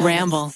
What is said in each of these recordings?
Ramble.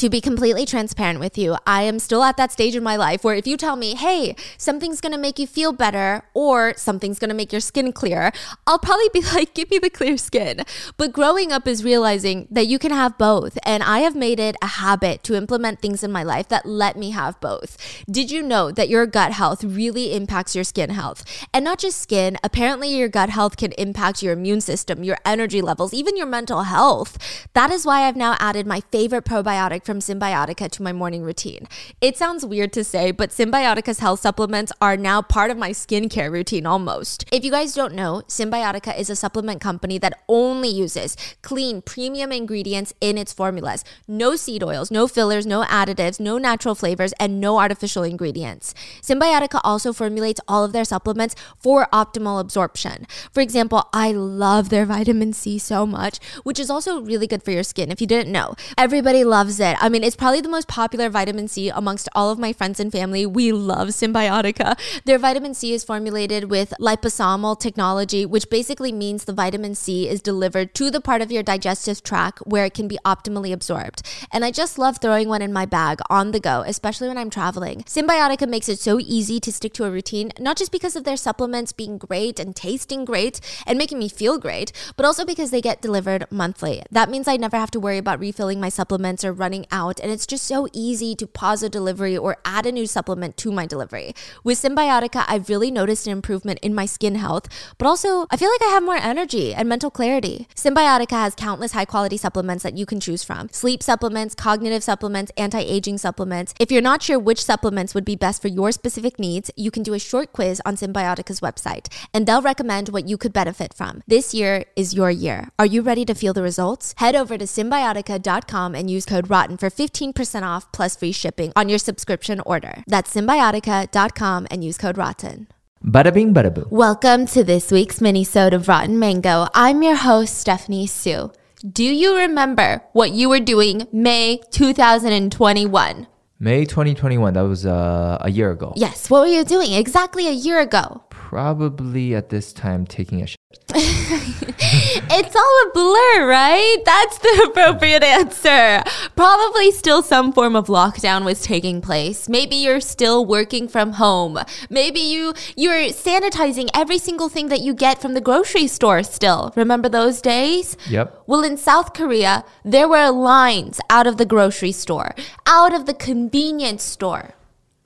To be completely transparent with you, I am still at that stage in my life where if you tell me, hey, something's gonna make you feel better or something's gonna make your skin clear, I'll probably be like, give me the clear skin. But growing up is realizing that you can have both. And I have made it a habit to implement things in my life that let me have both. Did you know that your gut health really impacts your skin health? And not just skin, apparently your gut health can impact your immune system, your energy levels, even your mental health. That is why I've now added my favorite probiotic from Cymbiotika to my morning routine. It sounds weird to say, but Cymbiotika's health supplements are now part of my skincare routine almost. If you guys don't know, Cymbiotika is a supplement company that only uses clean, premium ingredients in its formulas. No seed oils, no fillers, no additives, no natural flavors, and no artificial ingredients. Cymbiotika also formulates all of their supplements for optimal absorption. For example, I love their vitamin C so much, which is also really good for your skin if you didn't know. Everybody loves it. I mean, it's probably the most popular vitamin C amongst all of my friends and family. We love Cymbiotika. Their vitamin C is formulated with liposomal technology, which basically means the vitamin C is delivered to the part of your digestive tract where it can be optimally absorbed. And I just love throwing one in my bag on the go, especially when I'm traveling. Cymbiotika makes it so easy to stick to a routine, not just because of their supplements being great and tasting great and making me feel great, but also because they get delivered monthly. That means I never have to worry about refilling my supplements or running out, and it's just so easy to pause a delivery or add a new supplement to my delivery. With Cymbiotika, I've really noticed an improvement in my skin health, but also I feel like I have more energy and mental clarity. Cymbiotika has countless high quality supplements that you can choose from sleep supplements, cognitive supplements, anti aging supplements. If you're not sure which supplements would be best for your specific needs, you can do a short quiz on Cymbiotika's website, and they'll recommend what you could benefit from. This year is your year. Are you ready to feel the results? Head over to cymbiotika.com and use code ROTTEN for 15% off plus free shipping on your subscription order. That's cymbiotika.com and use code ROTTEN. Bada bing, bada boo. Welcome to this week's mini-sode of Rotten Mango. I'm your host, Stephanie Soo. Do you remember what you were doing May 2021? May 2021, that was uh, a year ago. Yes, what were you doing exactly a year ago? Probably at this time taking a shit. it's all a blur, right? That's the appropriate answer. Probably still some form of lockdown was taking place. Maybe you're still working from home. Maybe you you're sanitizing every single thing that you get from the grocery store still. Remember those days? Yep. Well, in South Korea, there were lines out of the grocery store, out of the convenience store.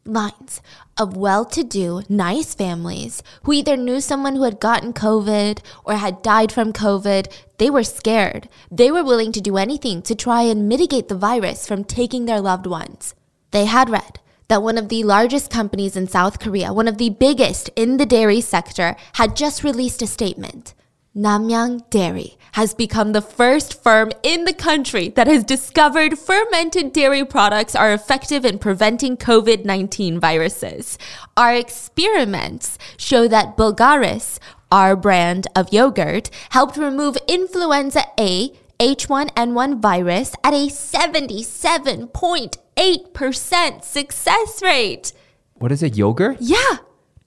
Lines of well to do, nice families who either knew someone who had gotten COVID or had died from COVID. They were scared. They were willing to do anything to try and mitigate the virus from taking their loved ones. They had read that one of the largest companies in South Korea, one of the biggest in the dairy sector, had just released a statement. Namyang Dairy has become the first firm in the country that has discovered fermented dairy products are effective in preventing COVID 19 viruses. Our experiments show that Bulgaris, our brand of yogurt, helped remove influenza A, H1N1 virus at a 77.8% success rate. What is it, yogurt? Yeah,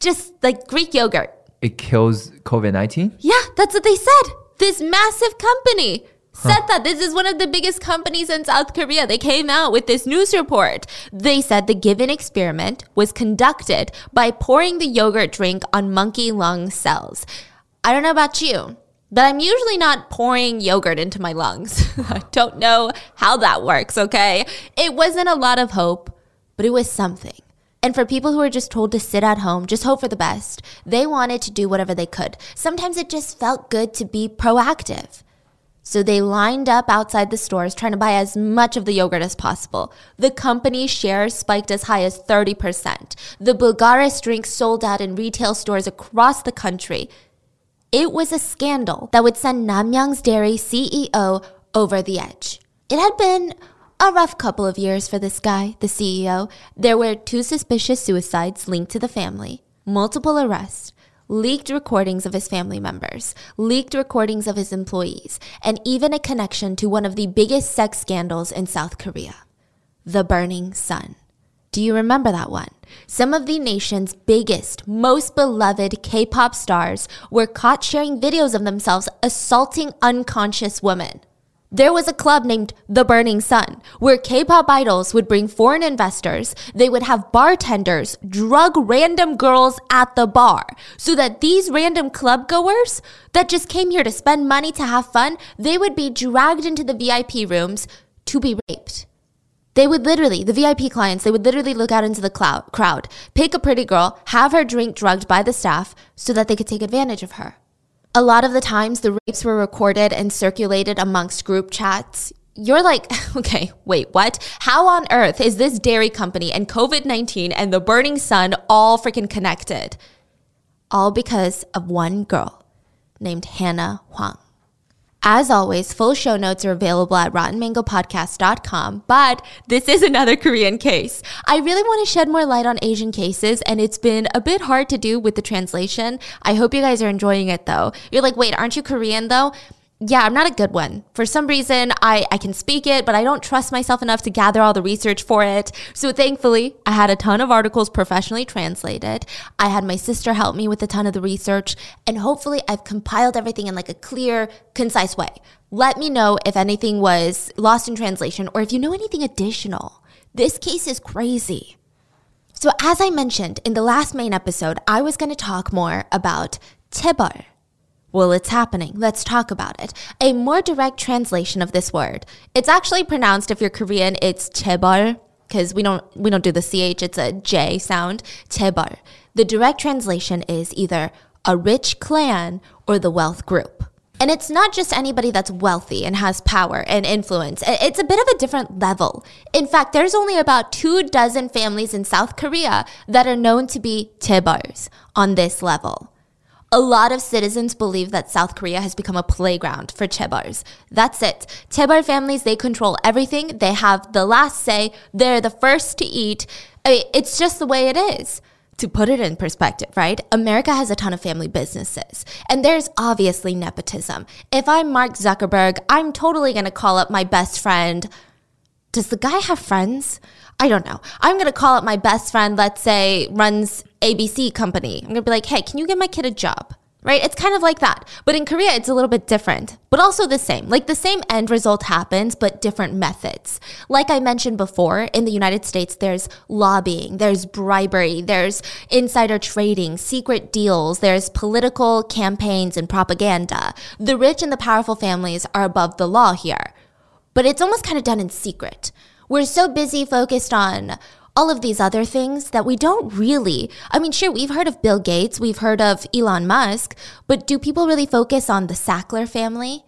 just like Greek yogurt. It kills COVID 19? Yeah, that's what they said. This massive company said that this is one of the biggest companies in South Korea. They came out with this news report. They said the given experiment was conducted by pouring the yogurt drink on monkey lung cells. I don't know about you, but I'm usually not pouring yogurt into my lungs. I don't know how that works, okay? It wasn't a lot of hope, but it was something. And for people who are just told to sit at home, just hope for the best, they wanted to do whatever they could. Sometimes it just felt good to be proactive. So they lined up outside the stores trying to buy as much of the yogurt as possible. The company's shares spiked as high as 30%. The Bulgaris drink sold out in retail stores across the country. It was a scandal that would send Namyang's Dairy CEO over the edge. It had been a rough couple of years for this guy, the CEO. There were two suspicious suicides linked to the family, multiple arrests, leaked recordings of his family members, leaked recordings of his employees, and even a connection to one of the biggest sex scandals in South Korea the Burning Sun. Do you remember that one? Some of the nation's biggest, most beloved K pop stars were caught sharing videos of themselves assaulting unconscious women. There was a club named The Burning Sun where K pop idols would bring foreign investors. They would have bartenders drug random girls at the bar so that these random club goers that just came here to spend money to have fun, they would be dragged into the VIP rooms to be raped. They would literally, the VIP clients, they would literally look out into the crowd, pick a pretty girl, have her drink drugged by the staff so that they could take advantage of her. A lot of the times, the rapes were recorded and circulated amongst group chats. You're like, okay, wait, what? How on earth is this dairy company and COVID 19 and the burning sun all freaking connected? All because of one girl named Hannah Hwang. As always, full show notes are available at rottenmangopodcast.com, but this is another Korean case. I really want to shed more light on Asian cases, and it's been a bit hard to do with the translation. I hope you guys are enjoying it though. You're like, wait, aren't you Korean though? Yeah, I'm not a good one. For some reason, I, I can speak it, but I don't trust myself enough to gather all the research for it. So thankfully, I had a ton of articles professionally translated. I had my sister help me with a ton of the research, and hopefully, I've compiled everything in like a clear, concise way. Let me know if anything was lost in translation or if you know anything additional. This case is crazy. So, as I mentioned in the last main episode, I was going to talk more about chaebol well, it's happening. Let's talk about it. A more direct translation of this word. It's actually pronounced if you're Korean, it's chaebol because we don't we don't do the ch, it's a j sound. Chaebol. The direct translation is either a rich clan or the wealth group. And it's not just anybody that's wealthy and has power and influence. It's a bit of a different level. In fact, there's only about two dozen families in South Korea that are known to be chaebols on this level. A lot of citizens believe that South Korea has become a playground for chaebols. That's it. Chaebol families, they control everything. They have the last say. They're the first to eat. I mean, it's just the way it is. To put it in perspective, right? America has a ton of family businesses, and there's obviously nepotism. If I'm Mark Zuckerberg, I'm totally gonna call up my best friend. Does the guy have friends? I don't know. I'm to call up my best friend, let's say runs ABC company. I'm going to be like, hey, can you get my kid a job? Right? It's kind of like that. But in Korea, it's a little bit different, but also the same. Like the same end result happens, but different methods. Like I mentioned before, in the United States, there's lobbying, there's bribery, there's insider trading, secret deals, there's political campaigns and propaganda. The rich and the powerful families are above the law here. But it's almost kind of done in secret. We're so busy focused on all of these other things that we don't really. I mean, sure, we've heard of Bill Gates, we've heard of Elon Musk, but do people really focus on the Sackler family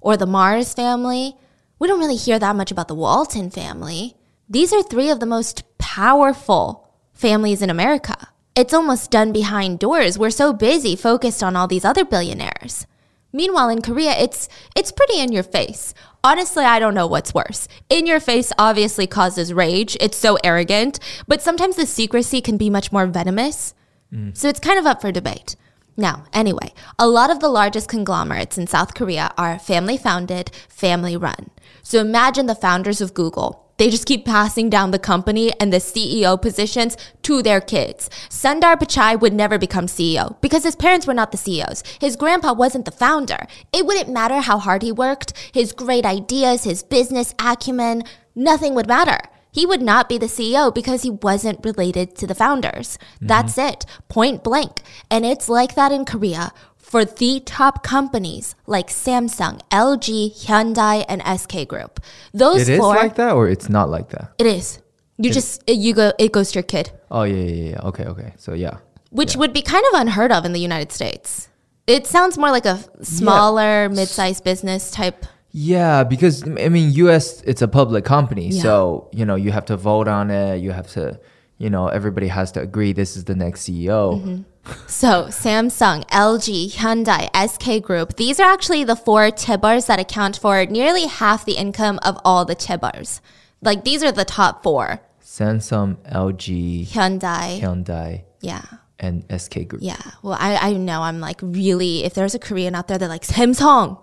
or the Mars family? We don't really hear that much about the Walton family. These are three of the most powerful families in America. It's almost done behind doors. We're so busy focused on all these other billionaires. Meanwhile, in Korea, it's it's pretty in your face. Honestly, I don't know what's worse. In your face obviously causes rage. It's so arrogant, but sometimes the secrecy can be much more venomous. Mm. So it's kind of up for debate. Now, anyway, a lot of the largest conglomerates in South Korea are family founded, family run. So imagine the founders of Google they just keep passing down the company and the CEO positions to their kids. Sundar Pichai would never become CEO because his parents were not the CEOs. His grandpa wasn't the founder. It wouldn't matter how hard he worked, his great ideas, his business acumen, nothing would matter. He would not be the CEO because he wasn't related to the founders. Mm-hmm. That's it, point blank. And it's like that in Korea for the top companies like Samsung, LG, Hyundai, and SK Group. Those it four, is like that, or it's not like that. It is. You it just it, you go. It goes to your kid. Oh yeah, yeah, yeah. Okay, okay. So yeah. Which yeah. would be kind of unheard of in the United States. It sounds more like a smaller, yeah. mid-sized business type. Yeah, because I mean, U.S. It's a public company, yeah. so you know you have to vote on it. You have to, you know, everybody has to agree this is the next CEO. Mm-hmm. So, Samsung, LG, Hyundai, SK Group, these are actually the four chaebols that account for nearly half the income of all the chaebols. Like, these are the top four Samsung, LG, Hyundai, Hyundai. Yeah. And SK Group. Yeah. Well, I, I know I'm like really, if there's a Korean out there, they're like Samsung,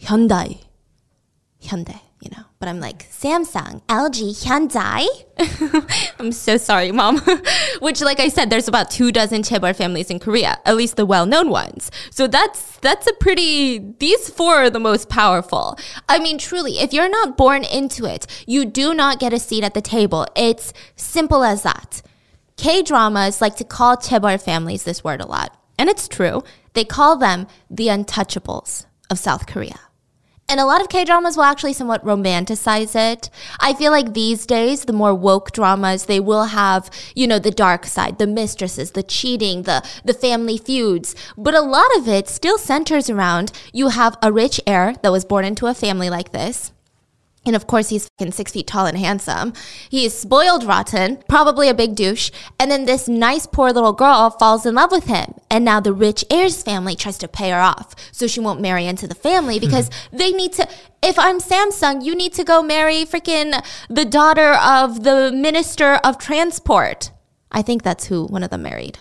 Hyundai, Hyundai. You know. But I'm like, Samsung, LG, Hyundai. I'm so sorry, mom. Which, like I said, there's about two dozen chaebol families in Korea, at least the well-known ones. So that's that's a pretty. These four are the most powerful. I mean, truly, if you're not born into it, you do not get a seat at the table. It's simple as that. K dramas like to call chaebol families this word a lot, and it's true. They call them the untouchables of South Korea. And a lot of K dramas will actually somewhat romanticize it. I feel like these days, the more woke dramas, they will have, you know, the dark side, the mistresses, the cheating, the, the family feuds. But a lot of it still centers around you have a rich heir that was born into a family like this. And of course, he's fucking six feet tall and handsome. He's spoiled rotten, probably a big douche. And then this nice, poor little girl falls in love with him. And now the rich heir's family tries to pay her off so she won't marry into the family hmm. because they need to. If I'm Samsung, you need to go marry freaking the daughter of the minister of transport. I think that's who one of them married.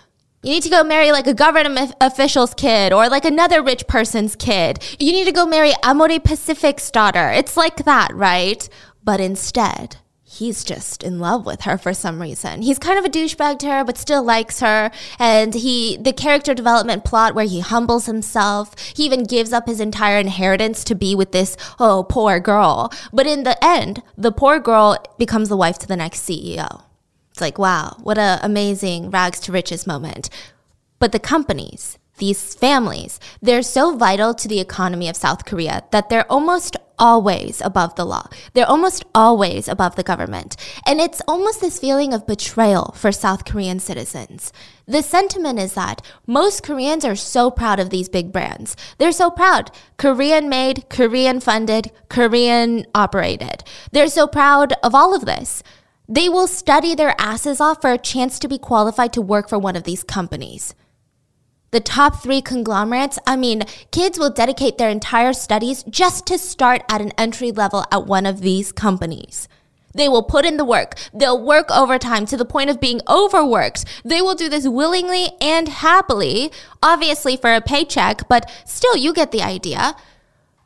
You need to go marry like a government official's kid or like another rich person's kid. You need to go marry Amorepacific's daughter. It's like that, right? But instead, he's just in love with her for some reason. He's kind of a douchebag to her, but still likes her. And he, the character development plot where he humbles himself, he even gives up his entire inheritance to be with this, oh, poor girl. But in the end, the poor girl becomes the wife to the next CEO. It's like, wow, what an amazing rags to riches moment. But the companies, these families, they're so vital to the economy of South Korea that they're almost always above the law. They're almost always above the government. And it's almost this feeling of betrayal for South Korean citizens. The sentiment is that most Koreans are so proud of these big brands. They're so proud. Korean made, Korean funded, Korean operated. They're so proud of all of this. They will study their asses off for a chance to be qualified to work for one of these companies. The top three conglomerates, I mean, kids will dedicate their entire studies just to start at an entry level at one of these companies. They will put in the work. They'll work overtime to the point of being overworked. They will do this willingly and happily, obviously for a paycheck, but still, you get the idea.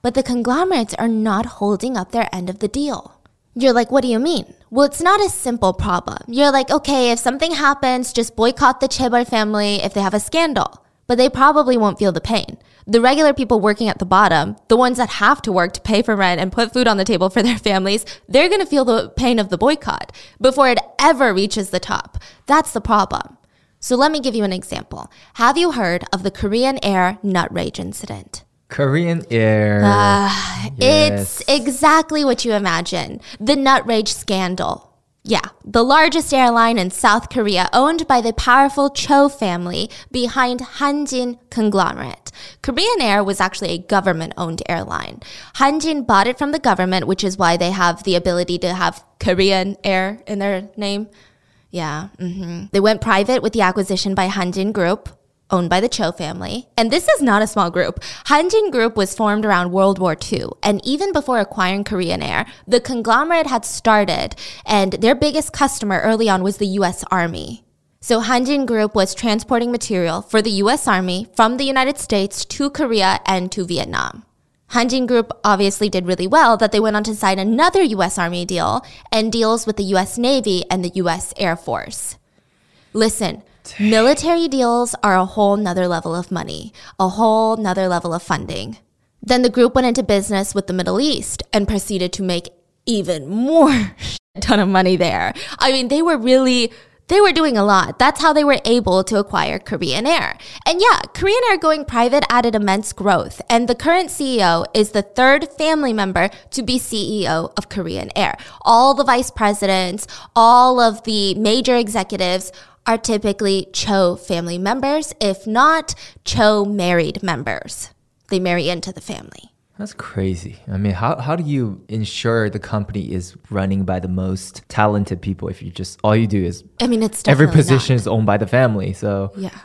But the conglomerates are not holding up their end of the deal. You're like, what do you mean? Well, it's not a simple problem. You're like, okay, if something happens, just boycott the Chaebol family if they have a scandal. But they probably won't feel the pain. The regular people working at the bottom, the ones that have to work to pay for rent and put food on the table for their families, they're gonna feel the pain of the boycott before it ever reaches the top. That's the problem. So let me give you an example. Have you heard of the Korean Air nut rage incident? Korean Air. Uh, It's exactly what you imagine the nut rage scandal. Yeah, the largest airline in South Korea, owned by the powerful Cho family behind Hanjin conglomerate. Korean Air was actually a government owned airline. Hanjin bought it from the government, which is why they have the ability to have Korean Air in their name. Yeah, mm-hmm. they went private with the acquisition by Hanjin Group owned by the Cho family. And this is not a small group. Hanjin Group was formed around World War II. And even before acquiring Korean Air, the conglomerate had started, and their biggest customer early on was the US Army. So Hanjin Group was transporting material for the US Army from the United States to Korea and to Vietnam. Hanjin Group obviously did really well that they went on to sign another US Army deal and deals with the US Navy and the US Air Force. Listen, Military deals are a whole nother level of money, a whole nother level of funding. Then the group went into business with the Middle East and proceeded to make even more ton of money there. I mean, they were really they were doing a lot. That's how they were able to acquire Korean Air. And yeah, Korean Air going private added immense growth. And the current CEO is the third family member to be CEO of Korean Air. All the vice presidents, all of the major executives are typically Cho family members, if not Cho married members. They marry into the family. That's crazy. I mean, how, how do you ensure the company is running by the most talented people if you just all you do is I mean it's every position not. is owned by the family. So Yeah.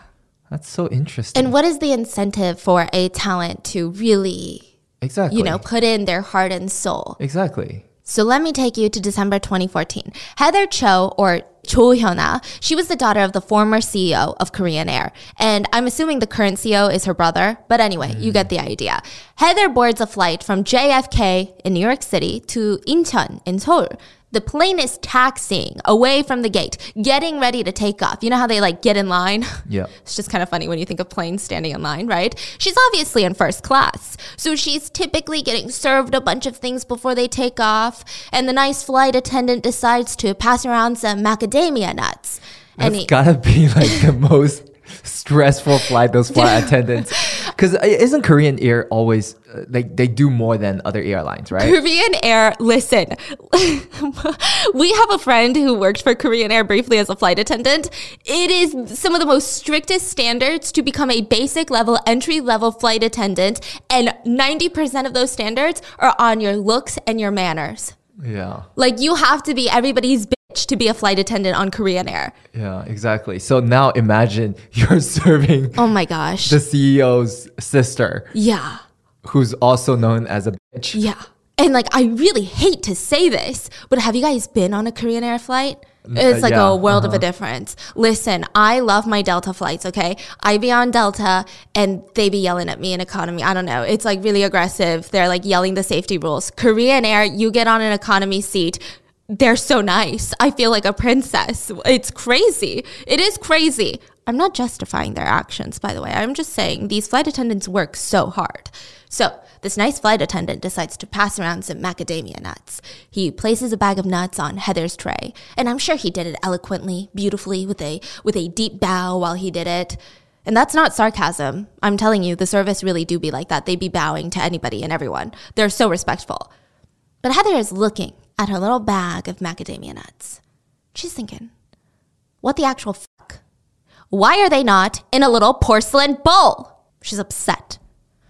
That's so interesting. And what is the incentive for a talent to really exactly you know put in their heart and soul? Exactly. So let me take you to December 2014. Heather Cho, or Cho Hyuna. She was the daughter of the former CEO of Korean Air. And I'm assuming the current CEO is her brother. But anyway, you get the idea. Heather boards a flight from JFK in New York City to Incheon in Seoul. The plane is taxiing away from the gate, getting ready to take off. You know how they like get in line? Yeah. It's just kind of funny when you think of planes standing in line, right? She's obviously in first class. So she's typically getting served a bunch of things before they take off. And the nice flight attendant decides to pass around some macadamia nuts. And That's he, gotta be like the most stressful flight. Those flight attendants, because isn't Korean Air always uh, like they do more than other airlines, right? Korean Air, listen, we have a friend who worked for Korean Air briefly as a flight attendant. It is some of the most strictest standards to become a basic level, entry level flight attendant. And 90% of those standards are on your looks and your manners. Yeah, Like you have to be everybody's to be a flight attendant on Korean Air. yeah, exactly. So now imagine you're serving Oh my gosh. the CEO's sister, yeah. who's also known as a bitch. Yeah. And like, I really hate to say this, but have you guys been on a Korean Air flight? Mm, it's like yeah, a world of a uh-huh. difference. Listen, I love my Delta flights, okay? I be on Delta and they be yelling at me in economy. I don't know. It's like really aggressive. They're like yelling the safety rules. Korean Air, you get on an economy seat. They're so nice. I feel like a princess. It's crazy. It is crazy. I'm not justifying their actions, by the way. I'm just saying these flight attendants work so hard. So, this nice flight attendant decides to pass around some macadamia nuts. He places a bag of nuts on Heather's tray, and I'm sure he did it eloquently, beautifully, with a with a deep bow while he did it. And that's not sarcasm. I'm telling you, the service really do be like that. They be bowing to anybody and everyone. They're so respectful. But Heather is looking at her little bag of macadamia nuts. She's thinking, what the actual fuck? Why are they not in a little porcelain bowl? She's upset.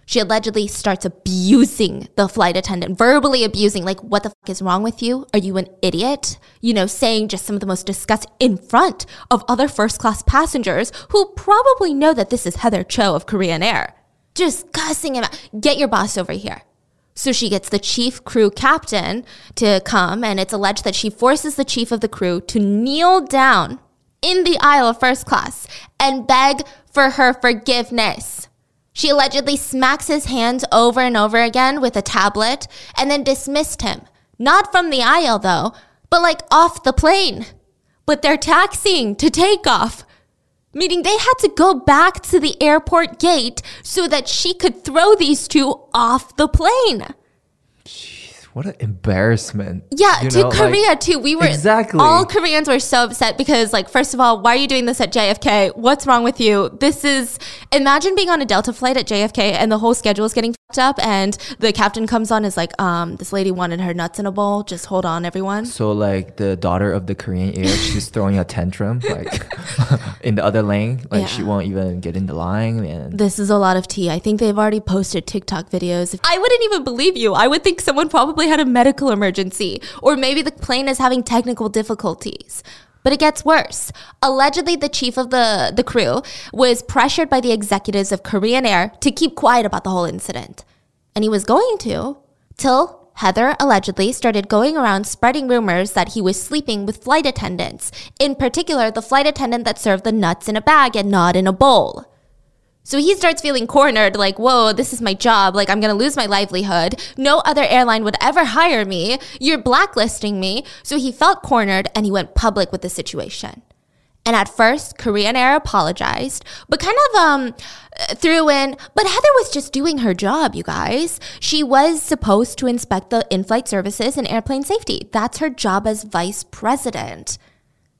She allegedly starts abusing the flight attendant, verbally abusing, like, what the fuck is wrong with you? Are you an idiot? You know, saying just some of the most disgusting in front of other first class passengers who probably know that this is Heather Cho of Korean Air. Just cussing him out. Get your boss over here. So she gets the chief crew captain to come, and it's alleged that she forces the chief of the crew to kneel down in the aisle of first class and beg for her forgiveness. She allegedly smacks his hands over and over again with a tablet and then dismissed him. Not from the aisle, though, but like off the plane. But they're taxiing to take off. Meaning they had to go back to the airport gate so that she could throw these two off the plane. What an embarrassment. Yeah, You to know, like- Korea too. We were Exactly. all Koreans were so upset because like first of all, why are you doing this at JFK? What's wrong with you? This is imagine being on a Delta flight at JFK and the whole schedule is getting fucked up and the captain comes on and is like, um, this lady wanted her nuts in a bowl. Just hold on, everyone. So like the daughter of the Korean Air, she's throwing a tantrum like in the other lane, like she won't even get in the line, and This is a lot of tea. I think they've already posted TikTok videos. I wouldn't even believe you. I would think someone probably had a medical emergency, or maybe the plane is having technical difficulties. But it gets worse. Allegedly, the chief of the, the crew was pressured by the executives of Korean Air to keep quiet about the whole incident. And he was going to, till Heather allegedly started going around spreading rumors that he was sleeping with flight attendants, in particular, the flight attendant that served the nuts in a bag and not in a bowl. So he starts feeling cornered, like, whoa, this is my job. Like, I'm going to lose my livelihood. No other airline would ever hire me. You're blacklisting me. So he felt cornered and he went public with the situation. And at first, Korean Air apologized, but kind of um, threw in, but Heather was just doing her job, you guys. She was supposed to inspect the in flight services and airplane safety. That's her job as vice president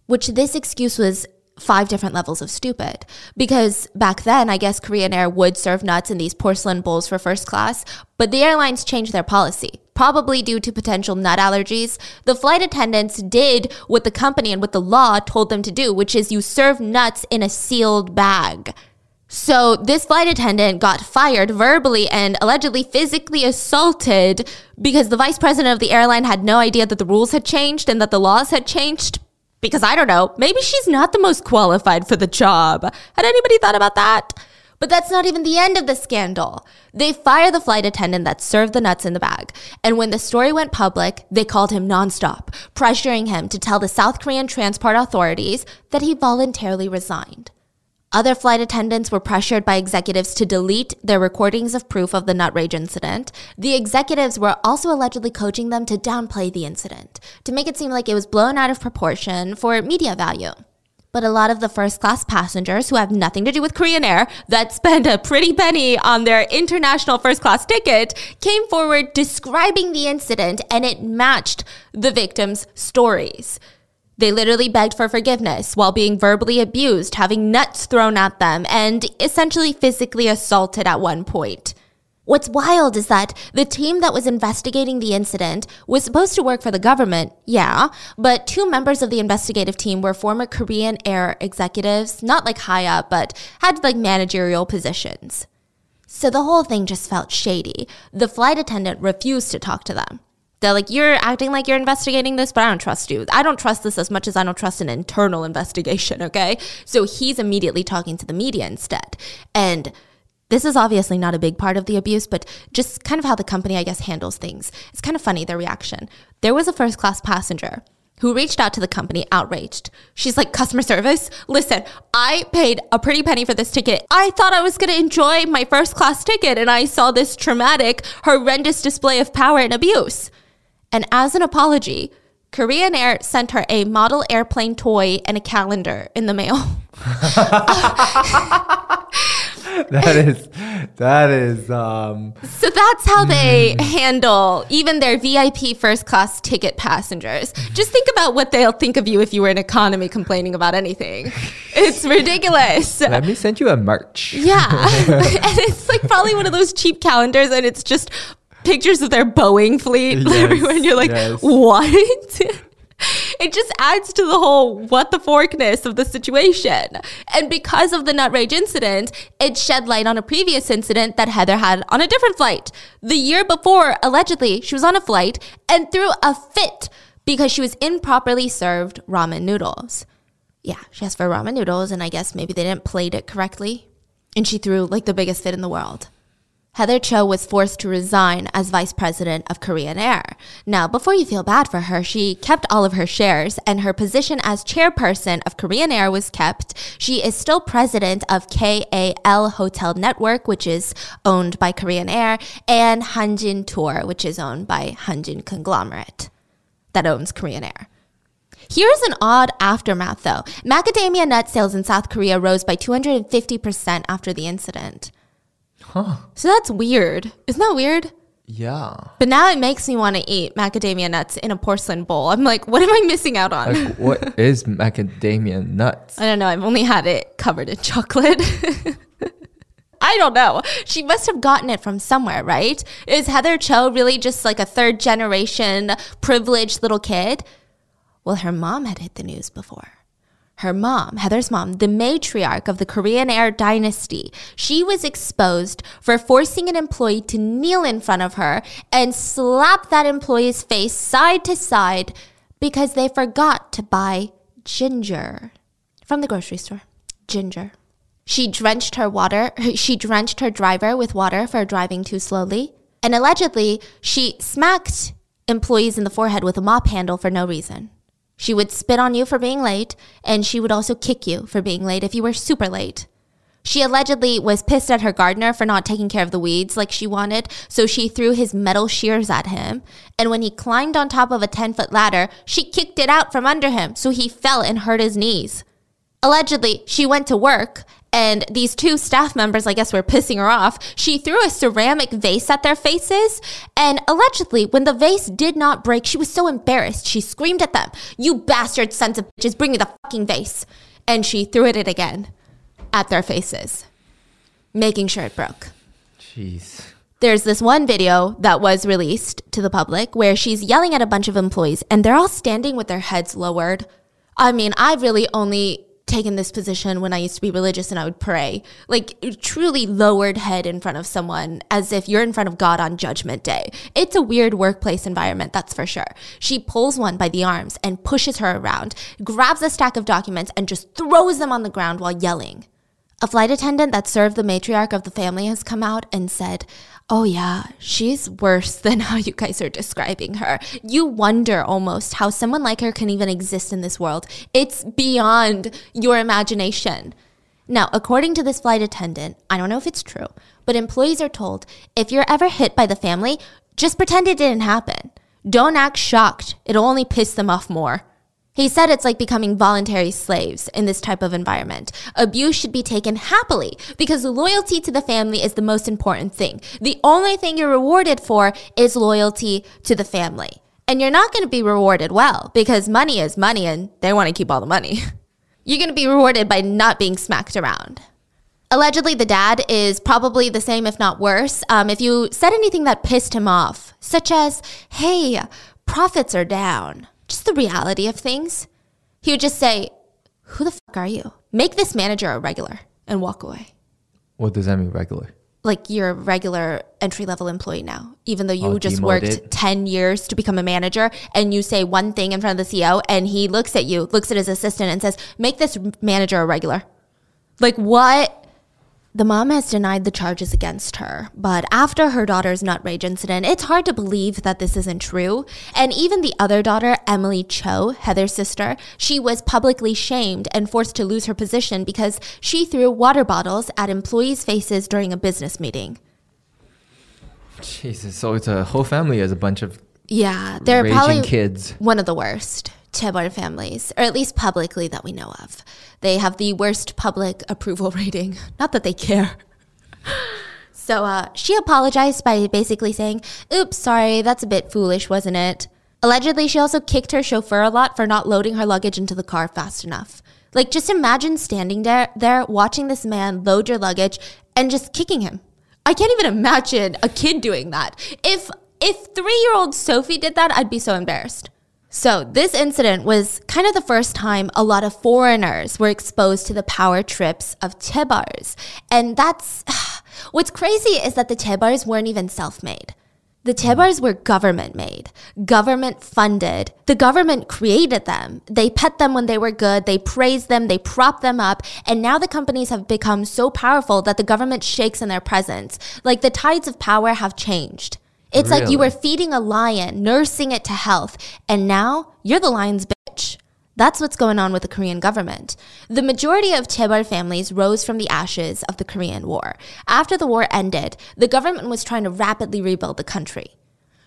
which this excuse was five different levels of stupid. Because back then, I guess Korean Air would serve nuts in these porcelain bowls for first class, but the airlines changed their policy. Probably due to potential nut allergies, the flight attendants did what the company and what the law told them to do, which is you serve nuts in a sealed bag. So this flight attendant got fired verbally and allegedly physically assaulted because the vice president of the airline had no idea that the rules had changed and that the laws had changed. Because I don't know, maybe she's not the most qualified for the job. Had anybody thought about that? But that's not even the end of the scandal. They fire the flight attendant that served the nuts in the bag. And when the story went public, they called him nonstop, pressuring him to tell the South Korean transport authorities that he voluntarily resigned. Other flight attendants were pressured by executives to delete their recordings of proof of the nut rage incident. The executives were also allegedly coaching them to downplay the incident, to make it seem like it was blown out of proportion for media value. But a lot of the first class passengers who have nothing to do with Korean Air that spent a pretty penny on their international first class ticket came forward describing the incident and it matched the victims' stories. They literally begged for forgiveness while being verbally abused, having nuts thrown at them, and essentially physically assaulted at one point. What's wild is that the team that was investigating the incident was supposed to work for the government, yeah, but two members of the investigative team were former Korean Air executives, not like high up, but had like managerial positions. So the whole thing just felt shady. The flight attendant refused to talk to them. They're like, you're acting like you're investigating this, but I don't trust you. I don't trust this as much as I don't trust an internal investigation, okay? So he's immediately talking to the media instead. And this is obviously not a big part of the abuse, but just kind of how the company, I guess, handles things. It's kind of funny, their reaction. There was a first class passenger who reached out to the company outraged. She's like, customer service, listen, I paid a pretty penny for this ticket. I thought I was going to enjoy my first class ticket, and I saw this traumatic, horrendous display of power and abuse. And as an apology, Korean Air sent her a model airplane toy and a calendar in the mail. that is that is um so that's how they handle even their VIP first class ticket passengers. Just think about what they'll think of you if you were in economy complaining about anything. It's ridiculous. let me send you a merch. Yeah. and it's like probably one of those cheap calendars and it's just pictures of their Boeing fleet Yes, everywhere and you're like, yes. what? it just adds to the whole what the forkness of the situation. And because of the nut rage incident, it shed light on a previous incident that Heather had on a different flight. The year before, allegedly, she was on a flight and threw a fit because she was improperly served ramen noodles. Yeah, she asked for ramen noodles, and I guess maybe they didn't plate it correctly. And she threw like the biggest fit in the world. Heather Cho was forced to resign as vice president of Korean Air. Now, before you feel bad for her, she kept all of her shares and her position as chairperson of Korean Air was kept. She is still president of KAL Hotel Network, which is owned by Korean Air, and Hanjin Tour, which is owned by Hanjin Conglomerate that owns Korean Air. Here's an odd aftermath though. Macadamia nut sales in South Korea rose by 250% after the incident. Huh. So that's weird. Isn't that weird? Yeah. But now it makes me want to eat macadamia nuts in a porcelain bowl. I'm like, what am I missing out on? Like what is macadamia nuts? I don't know. I've only had it covered in chocolate. I don't know. She must have gotten it from somewhere, right? Is Heather Cho really just like a third generation privileged little kid? Well, her mom had hit the news before. Her mom, Heather's mom, the matriarch of the Korean Air dynasty, she was exposed for forcing an employee to kneel in front of her and slap that employee's face side to side because they forgot to buy ginger from the grocery store. Ginger. She drenched her water, she drenched her driver with water for driving too slowly. And allegedly, she smacked employees in the forehead with a mop handle for no reason. She would spit on you for being late, and she would also kick you for being late if you were super late. She allegedly was pissed at her gardener for not taking care of the weeds like she wanted, so she threw his metal shears at him. And when he climbed on top of a 10 foot ladder, she kicked it out from under him, so he fell and hurt his knees. Allegedly, she went to work and these two staff members, I guess, were pissing her off. She threw a ceramic vase at their faces. And allegedly, when the vase did not break, she was so embarrassed. She screamed at them, You bastard sons of bitches, bring me the fucking vase. And she threw it again at their faces, making sure it broke. Jeez. There's this one video that was released to the public where she's yelling at a bunch of employees and they're all standing with their heads lowered. I mean, I've really only taken this position when I used to be religious and I would pray. Like truly lowered head in front of someone as if you're in front of God on judgment day. It's a weird workplace environment, that's for sure. She pulls one by the arms and pushes her around, grabs a stack of documents and just throws them on the ground while yelling. A flight attendant that served the matriarch of the family has come out and said, Oh, yeah, she's worse than how you guys are describing her. You wonder almost how someone like her can even exist in this world. It's beyond your imagination. Now, according to this flight attendant, I don't know if it's true, but employees are told if you're ever hit by the family, just pretend it didn't happen. Don't act shocked, it'll only piss them off more. He said it's like becoming voluntary slaves in this type of environment. Abuse should be taken happily because loyalty to the family is the most important thing. The only thing you're rewarded for is loyalty to the family. And you're not going to be rewarded well because money is money and they want to keep all the money. You're going to be rewarded by not being smacked around. Allegedly, the dad is probably the same, if not worse. Um, if you said anything that pissed him off, such as, hey, profits are down, just the reality of things, he would just say, Who the fuck are you? Make this manager a regular and walk away. What does that mean, regular? Like you're a regular entry level employee now, even though you Oh, just demoted? worked 10 years to become a manager and you say one thing in front of the CEO and he looks at you, looks at his assistant and says, Make this manager a regular. Like what? The mom has denied the charges against her, but after her daughter's nut rage incident, it's hard to believe that this isn't true. And even the other daughter, Emily Cho, Heather's sister, she was publicly shamed and forced to lose her position because she threw water bottles at employees' faces during a business meeting. Jesus, so it's a whole family as a bunch of Yeah, they're raging probably kids. one of the worst Chaebol families, or at least publicly that we know of. They have the worst public approval rating. Not that they care. So uh, she apologized by basically saying, Oops, sorry, that's a bit foolish, wasn't it? Allegedly, she also kicked her chauffeur a lot for not loading her luggage into the car fast enough. Like, just imagine standing there, there watching this man load your luggage and just kicking him. I can't even imagine a kid doing that. If if three year old Sophie did that, I'd be so embarrassed. So, this incident was kind of the first time a lot of foreigners were exposed to the power trips of Chaebols. And that's what's crazy is that the Chaebols weren't even self made. The Chaebols were government made, government funded. The government created them. They pet them when they were good, they praised them, they prop them up, and now the companies have become so powerful that the government shakes in their presence. Like the tides of power have changed. It's like you were feeding a lion, nursing it to health, and now you're the lion's bitch. That's what's going on with the Korean government. The majority of Chaebol families rose from the ashes of the Korean War. After the war ended, the government was trying to rapidly rebuild the country.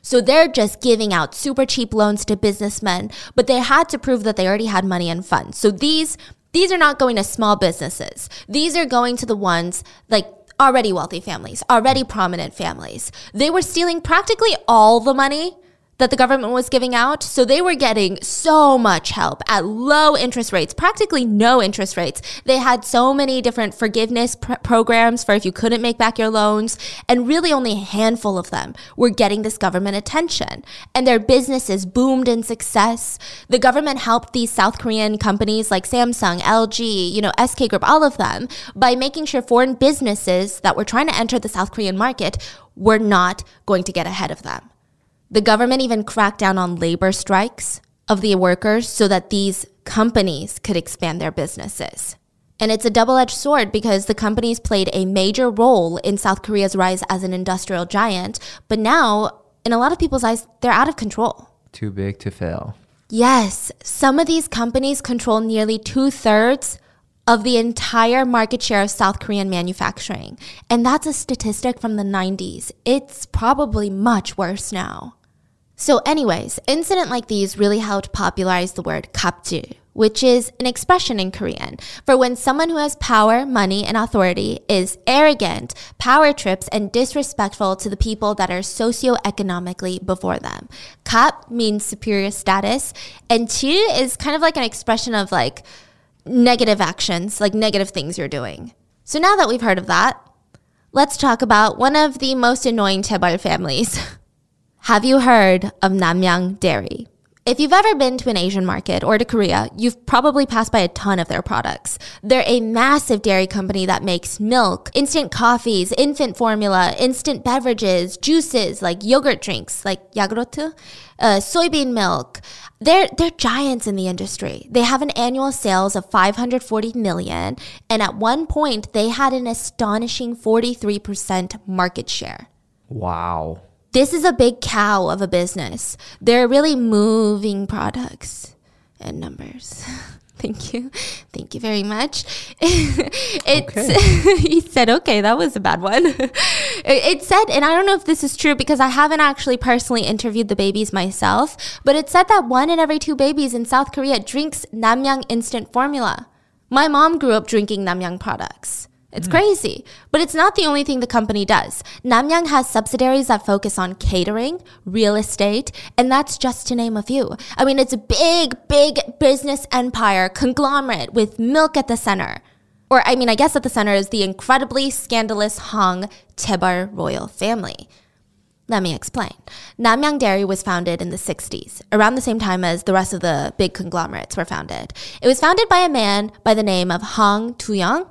So they're just giving out super cheap loans to businessmen, but they had to prove that they already had money and funds. So these these are not going to small businesses. These are going to the ones like already wealthy families, already prominent families. They were stealing practically all the money that the government was giving out. So they were getting so much help at low interest rates, practically no interest rates. They had so many different forgiveness pr- programs for if you couldn't make back your loans, and really only a handful of them were getting this government attention. And their businesses boomed in success. The government helped these South Korean companies like Samsung, LG, you know, SK Group, all of them by making sure foreign businesses that were trying to enter the South Korean market were not going to get ahead of them. The government even cracked down on labor strikes of the workers so that these companies could expand their businesses. And it's a double edged sword because the companies played a major role in South Korea's rise as an industrial giant, but now, in a lot of people's eyes, they're out of control. Too big to fail. Yes, some of these companies control nearly two thirds of the entire market share of South Korean manufacturing. And that's a statistic from the 90s. It's probably much worse now. So, anyways, incident like these really helped popularize the word kapjil, which is an expression in Korean for when someone who has power, money, and authority is arrogant, power trips, and disrespectful to the people that are socioeconomically before them. Kap means superior status, and jil is kind of like an expression of like negative actions, like negative things you're doing. So now that we've heard of that, let's talk about one of the most annoying Chaebol families. Have you heard of Namyang Dairy? If you've ever been to an Asian market or to Korea, you've probably passed by a ton of their products. They're a massive dairy company that makes milk, instant coffees, infant formula, instant beverages, juices like yogurt drinks like Yagurotu, uh, soybean milk. They're they're giants in the industry. They have an annual sales of 540 million, and at one point they had an astonishing 43% market share. Wow this is a big cow of a business. They're really moving products and numbers. Thank you. Thank you very much. it's okay. he said, okay, that was a bad one. it said, and I don't know if this is true because I haven't actually personally interviewed the babies myself, but it said that one in every two babies in South Korea drinks Namyang instant formula. My mom grew up drinking Namyang products. It's mm. crazy. But it's not the only thing the company does. Namyang has subsidiaries that focus on catering, real estate, and that's just to name a few. I mean, it's a big, big business empire conglomerate with milk at the center. Or, I mean, I guess at the center is the incredibly scandalous Hong Chaebol royal family. Let me explain. Namyang Dairy was founded in the 60s, around the same time as the rest of the big conglomerates were founded. It was founded by a man by the name of Hong Tuyong,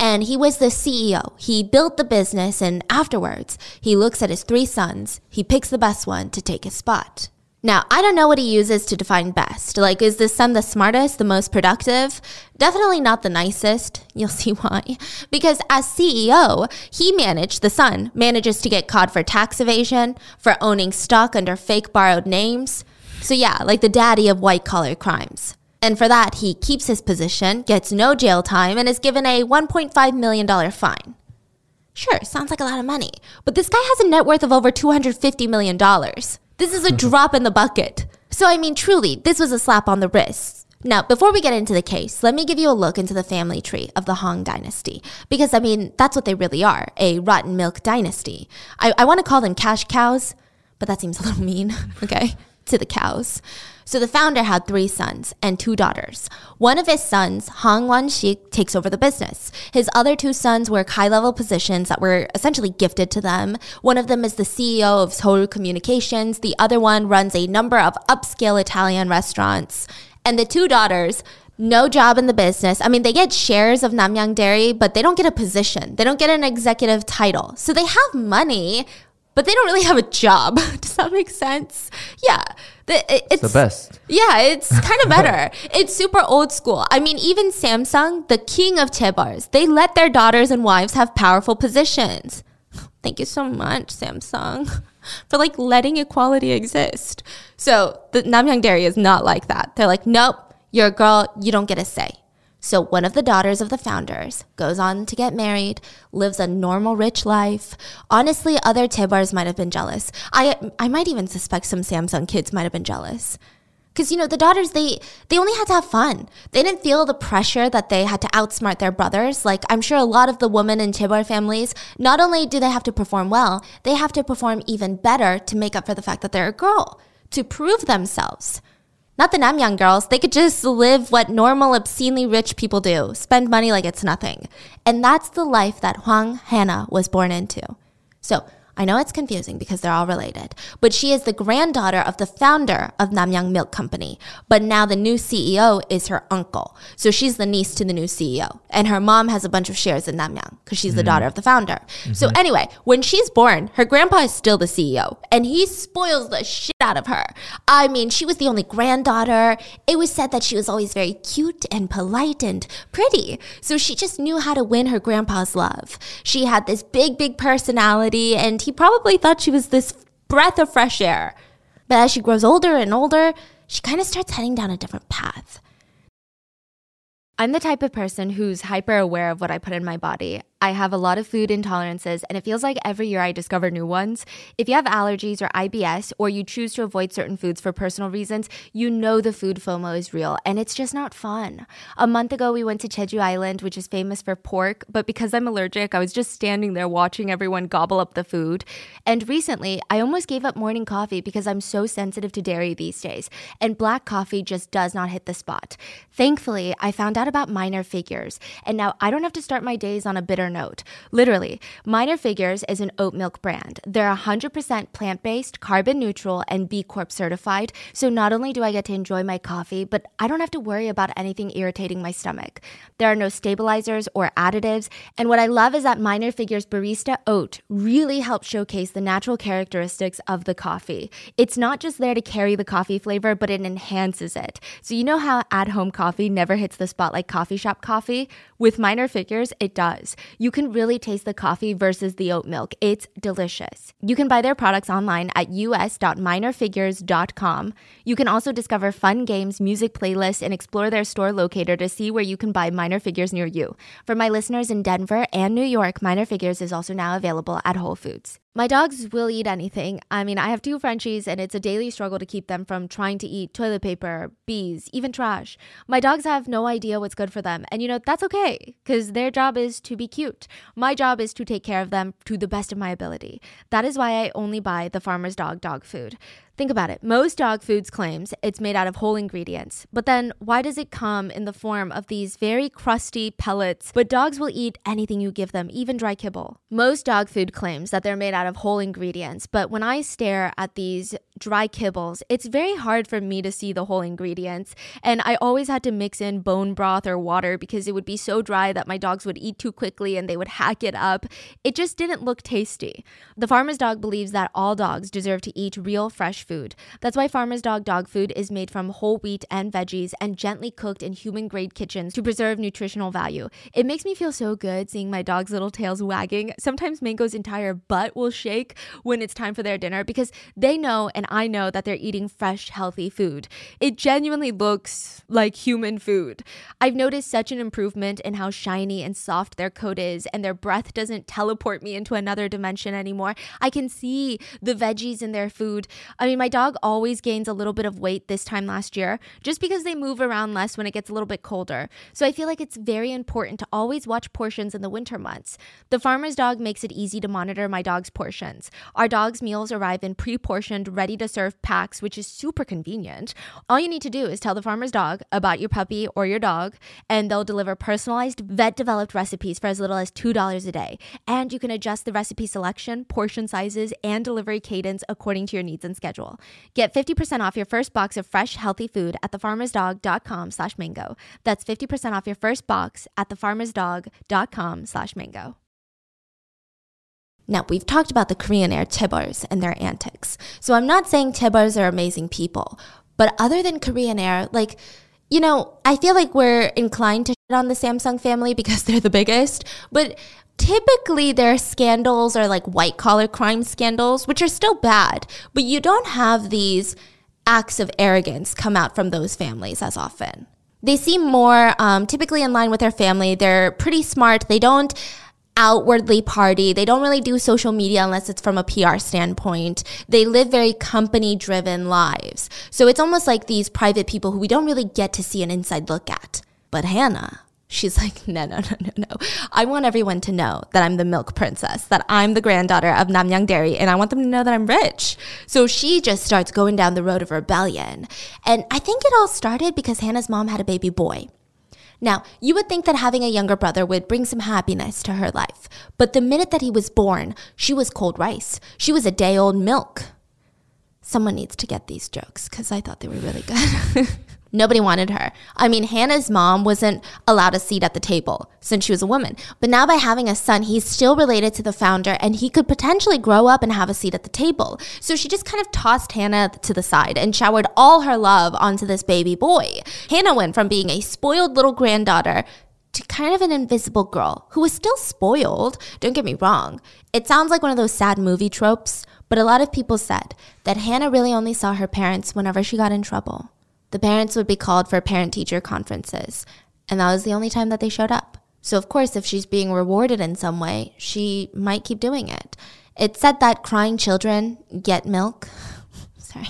and he was the CEO. He built the business, and afterwards, he looks at his three sons. He picks the best one to take his spot. Now, I don't know what he uses to define best. Like, is this son the smartest, the most productive? Definitely not the nicest. You'll see why. Because as CEO, he managed, the son manages to get caught for tax evasion, for owning stock under fake borrowed names. So, yeah, like the daddy of white collar crimes. And for that, he keeps his position, gets no jail time, and is given a $1.5 million fine. Sure, sounds like a lot of money, but this guy has a net worth of over $250 million. This is a drop in the bucket. So, I mean, truly, this was a slap on the wrist. Now, before we get into the case, let me give you a look into the family tree of the Hong dynasty. Because, I mean, that's what they really are a rotten milk dynasty. I, I want to call them cash cows, but that seems a little mean, okay, to the cows. So the founder had three sons and two daughters. One of his sons, Hong Wan-shik, takes over the business. His other two sons work high-level positions that were essentially gifted to them. One of them is the CEO of Seoul Communications. The other one runs a number of upscale Italian restaurants. And the two daughters, no job in the business. I mean, they get shares of Namyang Dairy, but they don't get a position. They don't get an executive title. So they have money, but they don't really have a job. Does that make sense? Yeah. It's, it's the best. Yeah, it's kind of better. it's super old school. I mean, even Samsung, the king of chaebols, they let their daughters and wives have powerful positions. Thank you so much, Samsung, for like letting equality exist. So the Namyang Dairy is not like that. They're like, nope, you're a girl, you don't get a say. So, one of the daughters of the founders goes on to get married, lives a normal, rich life. Honestly, other chaebols might have been jealous. I, I might even suspect some Samsung kids might have been jealous. Because, you know, the daughters, they, they only had to have fun. They didn't feel the pressure that they had to outsmart their brothers. Like, I'm sure a lot of the women in chaebol families, not only do they have to perform well, they have to perform even better to make up for the fact that they're a girl, to prove themselves. Not that I'm young girls. They could just live what normal, obscenely rich people do spend money like it's nothing. And that's the life that Hwang Hannah was born into. So, I know it's confusing because they're all related, but she is the granddaughter of the founder of Namyang Milk Company. But now the new CEO is her uncle. So she's the niece to the new CEO. And her mom has a bunch of shares in Namyang because she's mm-hmm. the daughter of the founder. Mm-hmm. So anyway, when she's born, her grandpa is still the CEO and he spoils the shit out of her. I mean, she was the only granddaughter. It was said that she was always very cute and polite and pretty. So she just knew how to win her grandpa's love. She had this big, big personality and he he probably thought she was this breath of fresh air. But as she grows older and older, she kind of starts heading down a different path. I'm the type of person who's hyper aware of what I put in my body. I have a lot of food intolerances, and it feels like every year I discover new ones. If you have allergies or IBS, or you choose to avoid certain foods for personal reasons, you know the food FOMO is real, and it's just not fun. A month ago, we went to Jeju Island, which is famous for pork, but because I'm allergic, I was just standing there watching everyone gobble up the food. And recently, I almost gave up morning coffee because I'm so sensitive to dairy these days, and black coffee just does not hit the spot. Thankfully, I found out about minor figures, and now I don't have to start my days on a bitter note. Literally, Minor Figures is an oat milk brand. They're 100% plant based, carbon neutral, and B Corp certified. So not only do I get to enjoy my coffee, but I don't have to worry about anything irritating my stomach. There are no stabilizers or additives. And what I love is that Minor Figures Barista Oat really helps showcase the natural characteristics of the coffee. It's not just there to carry the coffee flavor, but it enhances it. So you know how at home coffee never hits the spot like coffee shop coffee? With Minor Figures, it does. You can really taste the coffee versus the oat milk. It's delicious. You can buy their products online at us.minorfigures.com. You can also discover fun games, music playlists, and explore their store locator to see where you can buy Minor Figures near you. For my listeners in Denver and New York, Minor Figures is also now available at Whole Foods. My dogs will eat anything. I mean, I have two Frenchies, and it's a daily struggle to keep them from trying to eat toilet paper, bees, even trash. My dogs have no idea what's good for them. And you know, that's okay, because their job is to be cute. My job is to take care of them to the best of my ability. That is why I only buy the farmer's dog dog food. Think about it. Most dog foods claims it's made out of whole ingredients. But then why does it come in the form of these very crusty pellets? But dogs will eat anything you give them, even dry kibble. Most dog food claims that they're made out of whole ingredients, but when I stare at these dry kibbles, it's very hard for me to see the whole ingredients. And I always had to mix in bone broth or water because it would be so dry that my dogs would eat too quickly and they would hack it up. It just didn't look tasty. The farmer's dog believes that all dogs deserve to eat real fresh food. That's why Farmer's Dog dog food is made from whole wheat and veggies and gently cooked in human grade kitchens to preserve nutritional value. It makes me feel so good seeing my dog's little tails wagging. Sometimes Mango's entire butt will shake when it's time for their dinner because they know and I know that they're eating fresh, healthy food. It genuinely looks like human food. I've noticed such an improvement in how shiny and soft their coat is, and their breath doesn't teleport me into another dimension anymore. I can see the veggies in their food. I mean, my dog always gains a little bit of weight this time last year just because they move around less when it gets a little bit colder. So I feel like it's very important to always watch portions in the winter months. The farmer's dog makes it easy to monitor my dog's portions. Our dog's meals arrive in pre portioned, ready to serve packs, which is super convenient. All you need to do is tell the farmer's dog about your puppy or your dog, and they'll deliver personalized, vet developed recipes for as little as $2 a day. And you can adjust the recipe selection, portion sizes, and delivery cadence according to your needs and schedule. Get 50% off your first box of fresh, healthy food at thefarmersdog.com slash mango. That's 50% off your first box at thefarmersdog.com slash mango. Now, we've talked about the Korean Air Chaebol and their antics. So I'm not saying Chaebols are amazing people, but other than Korean Air, like, you know, I feel like we're inclined to shit on the Samsung family because they're the biggest, but typically their scandals are like white collar crime scandals, which are still bad, but you don't have these acts of arrogance come out from those families as often. They seem more um, typically in line with their family. They're pretty smart. They don't outwardly party. They don't really do social media unless it's from a PR standpoint. They live very company driven lives. So it's almost like these private people who we don't really get to see an inside look at. But Hannah, She's like, no, no, no, no, no. I want everyone to know that I'm the milk princess, that I'm the granddaughter of Namyang Dairy, and I want them to know that I'm rich. So she just starts going down the road of rebellion. And I think it all started because Hannah's mom had a baby boy. Now, you would think that having a younger brother would bring some happiness to her life. But the minute that he was born, she was cold rice. She was a day old milk. Someone needs to get these jokes because I thought they were really good. Nobody wanted her. I mean, Hannah's mom wasn't allowed a seat at the table since she was a woman. But now, by having a son, he's still related to the founder and he could potentially grow up and have a seat at the table. So she just kind of tossed Hannah to the side and showered all her love onto this baby boy. Hannah went from being a spoiled little granddaughter to kind of an invisible girl who was still spoiled. Don't get me wrong. It sounds like one of those sad movie tropes, but a lot of people said that Hannah really only saw her parents whenever she got in trouble. The parents would be called for parent teacher conferences, and that was the only time that they showed up. So, of course, if she's being rewarded in some way, she might keep doing it. It said that crying children get milk. Sorry.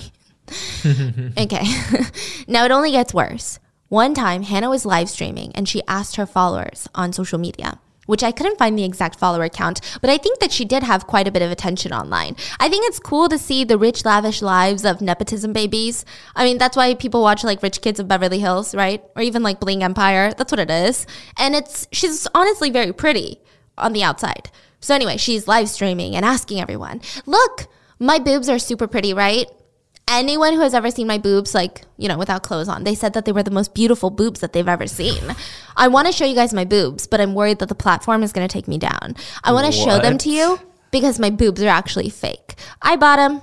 okay. now it only gets worse. One time, Hannah was live streaming and she asked her followers on social media which I couldn't find the exact follower count, but I think that she did have quite a bit of attention online. I think it's cool to see the rich, lavish lives of nepotism babies. I mean, that's why people watch like Rich Kids of Beverly Hills, right? Or even like Bling Empire. That's what it is. And it's, she's honestly very pretty. on the outside. So anyway, she's live streaming and asking everyone, "Look, my boobs are super pretty, right?" Anyone who has ever seen my boobs, like, you know, without clothes on, they said that they were the most beautiful boobs that they've ever seen. I want to show you guys my boobs, but I'm worried that the platform is going to take me down. I want to show them to you because my boobs are actually fake. I bought them.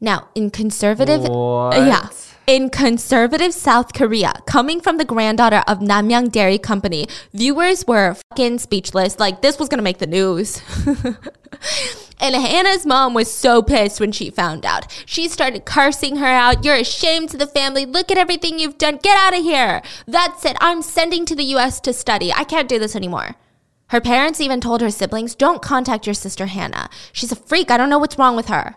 Now, in conservative, What? yeah, in conservative South Korea, coming from the granddaughter of Namyang Dairy Company, viewers were fucking speechless. Like this was gonna make the news. And Hannah's mom was so pissed when she found out. She started cursing her out. You're a shame to the family. Look at everything you've done. Get out of here. That's it. I'm sending to the US to study. I can't do this anymore. Her parents even told her siblings, don't contact your sister Hannah. She's a freak. I don't know what's wrong with her.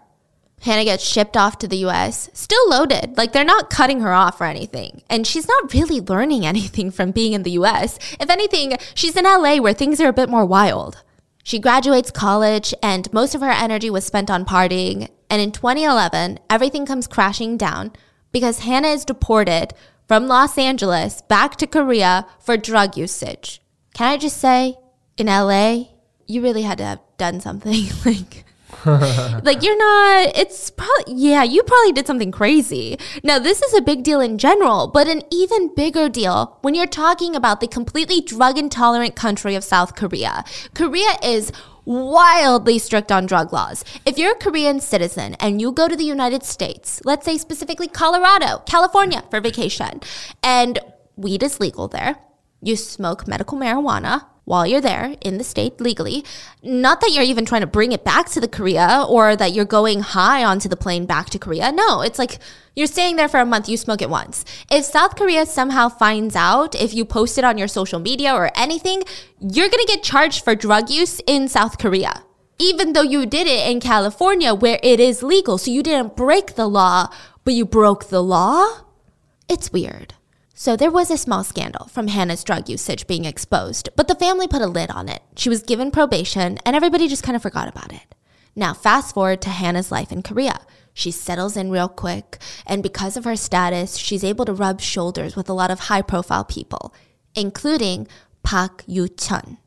Hannah gets shipped off to the US, still loaded. Like they're not cutting her off or anything. And she's not really learning anything from being in the US. If anything, she's in LA where things are a bit more wild. She graduates college and most of her energy was spent on partying. And in 2011, everything comes crashing down because Hannah is deported from Los Angeles back to Korea for drug usage. Can I just say, in LA, you really had to have done something like like you're not it's probably yeah you probably did something crazy. Now this is a big deal in general but an even bigger deal when you're talking about the completely drug intolerant country of south korea. Korea is wildly strict on drug laws. If you're a korean citizen and you go to the united states let's say specifically colorado california for vacation and weed is legal there you smoke medical marijuana while you're there in the state legally. Not that you're even trying to bring it back to the Korea or that you're going high onto the plane back to Korea. No, it's like you're staying there for a month, you smoke it once. If South Korea somehow finds out if you post it on your social media or anything, you're gonna get charged for drug use in South Korea. Even though you did it in California where it is legal. So you didn't break the law, but you broke the law? It's weird. So there was a small scandal from Hannah's drug usage being exposed, but the family put a lid on it. She was given probation, and everybody just kind of forgot about it. Now, fast forward to Hannah's life in Korea. She settles in real quick, and because of her status, she's able to rub shoulders with a lot of high profile people, including Park Yu Chun.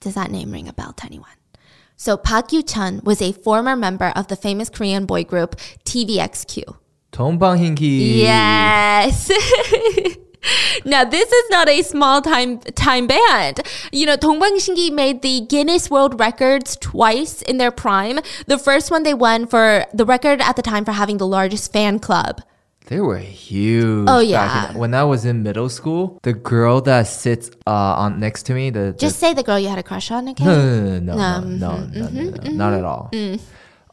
Does that name ring a bell to anyone? So, Park Yu Chun was a former member of the famous Korean boy group TVXQ. 동방신기. Yes. now this is not a small time time band. You know, 동방신기 made the Guinness World Records twice in their prime. The first one they won for the record at the time for having the largest fan club. They were huge. Oh, back yeah. in- when I was in middle school, the girl that sits uh, on next to me, the, the Just say the girl you had a crush on, okay? no, no, no, no, Um, no, no, no, no, mm-hmm, no, not at all.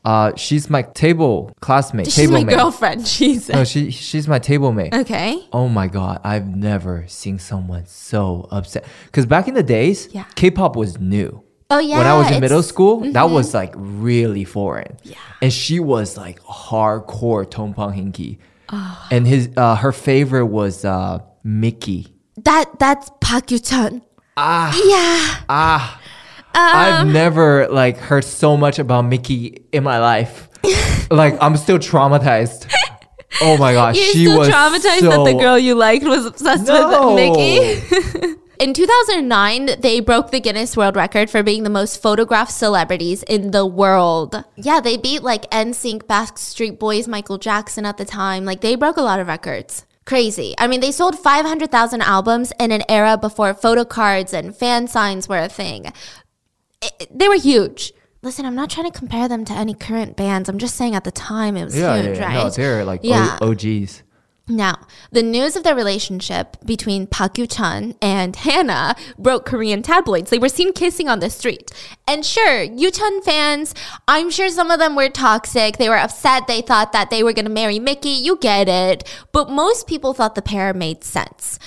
Uh, she's my table classmate, She's table my mate. girlfriend. She's No, she she's my table mate. okay. Oh my god, I've never seen someone so upset. Because back in the days, Yeah. K-pop was new. Oh yeah. when I was in middle school, that was like really foreign. Yeah. And she was like hardcore Dongbang Shingi. Ah. And his uh, her favorite was uh, Mickey. that that's Park Yu Chun. Ah, Yeah. ah. Um, I've never like heard so much about Mickey in my life. like I'm still traumatized. Oh my gosh, You're she still was traumatized so, that the girl you liked was obsessed No. with Mickey. In 2009, they broke the Guinness World Record for being the most photographed celebrities in the world. Yeah, they beat like NSYNC, Backstreet Boys, Michael Jackson at the time. Like they broke a lot of records. Crazy. I mean, they sold 500,000 albums in an era before photo cards and fan signs were a thing. It- they were huge. Listen, I'm not trying to compare them to any current bands. I'm just saying at the time it was Yeah, huge, yeah, right? no, they're like Yeah. O- OGs. Now, the news of their relationship between Park Yu Chun and Hannah broke Korean tabloids. They were seen kissing on the street. And sure, Yu Chun fans, I'm sure some of them were toxic. They were upset. They thought that they were going to marry Mickey. You get it. But most people thought the pair made sense.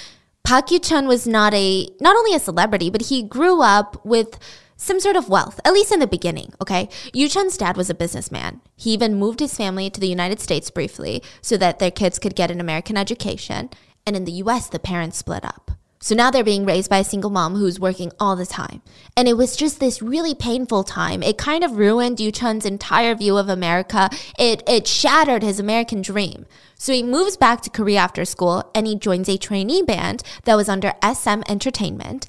Park Yu Chun was not a not only a celebrity, but he grew up with some sort of wealth, at least in the beginning, okay? Yu Chun's dad was a businessman. He even moved his family to the United States briefly so that their kids could get an American education. And in the US, the parents split up. So now they're being raised by a single mom who's working all the time. And it was just this really painful time. It kind of ruined Yu Chun's entire view of America. It, it shattered his American dream. So he moves back to Korea after school and he joins a trainee band that was under SM Entertainment.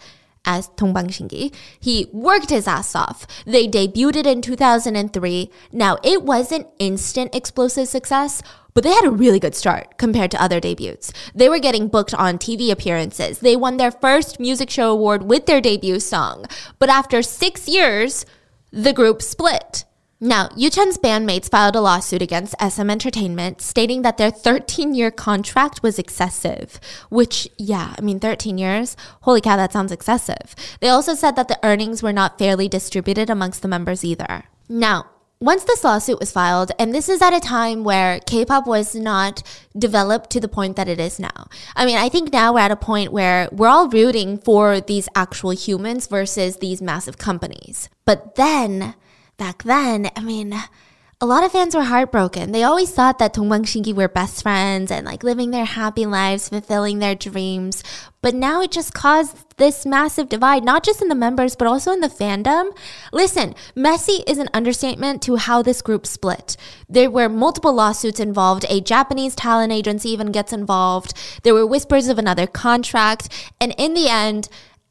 As Dongbang Shingi. He worked his ass off. They debuted in 2003. Now, it wasn't instant explosive success, but they had a really good start compared to other debuts. They were getting booked on TV appearances. They won their first music show award with their debut song. But after six years, the group split. Now, Yuchun's bandmates filed a lawsuit against SM Entertainment stating that their 13 year contract was excessive, which, yeah, I mean, 13 years? Holy cow, that sounds excessive. They also said that the earnings were not fairly distributed amongst the members either. Now, once this lawsuit was filed, and this is at a time where K pop was not developed to the point that it is now. I mean, I think now we're at a point where we're all rooting for these actual humans versus these massive companies. But then, back then, I mean, a lot of fans were heartbroken. They always thought that Dongbang Shingi were best friends and like living their happy lives, fulfilling their dreams. But now it just caused this massive divide, not just in the members, but also in the fandom. Listen, messy is an understatement to how this group split. There were multiple lawsuits involved. A Japanese talent agency even gets involved. There were whispers of another contract. And in the end,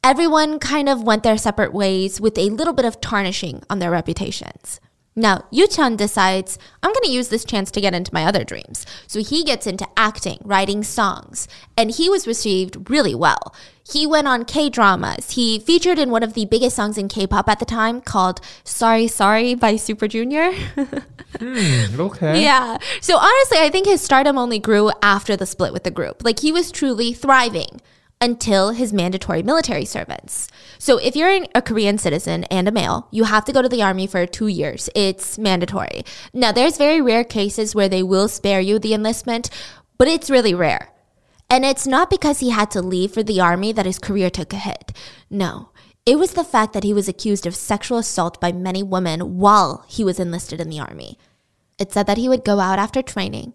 everyone kind of went their separate ways with a little bit of tarnishing on their reputations. Now, Yuchun decides, I'm going to use this chance to get into my other dreams. So he gets into acting, writing songs, and he was received really well. He went on K dramas. He featured in one of the biggest songs in K pop at the time called Sorry Sorry by Super Junior. mm, okay. Yeah. So honestly, I think his stardom only grew after the split with the group. Like he was truly thriving until his mandatory military service. So, if you're a Korean citizen and a male, you have to go to the army for two years. It's mandatory. Now, there's very rare cases where they will spare you the enlistment, but it's really rare. And it's not because he had to leave for the army that his career took a hit. No. It was the fact that he was accused of sexual assault by many women while he was enlisted in the army. It said that he would go out after training,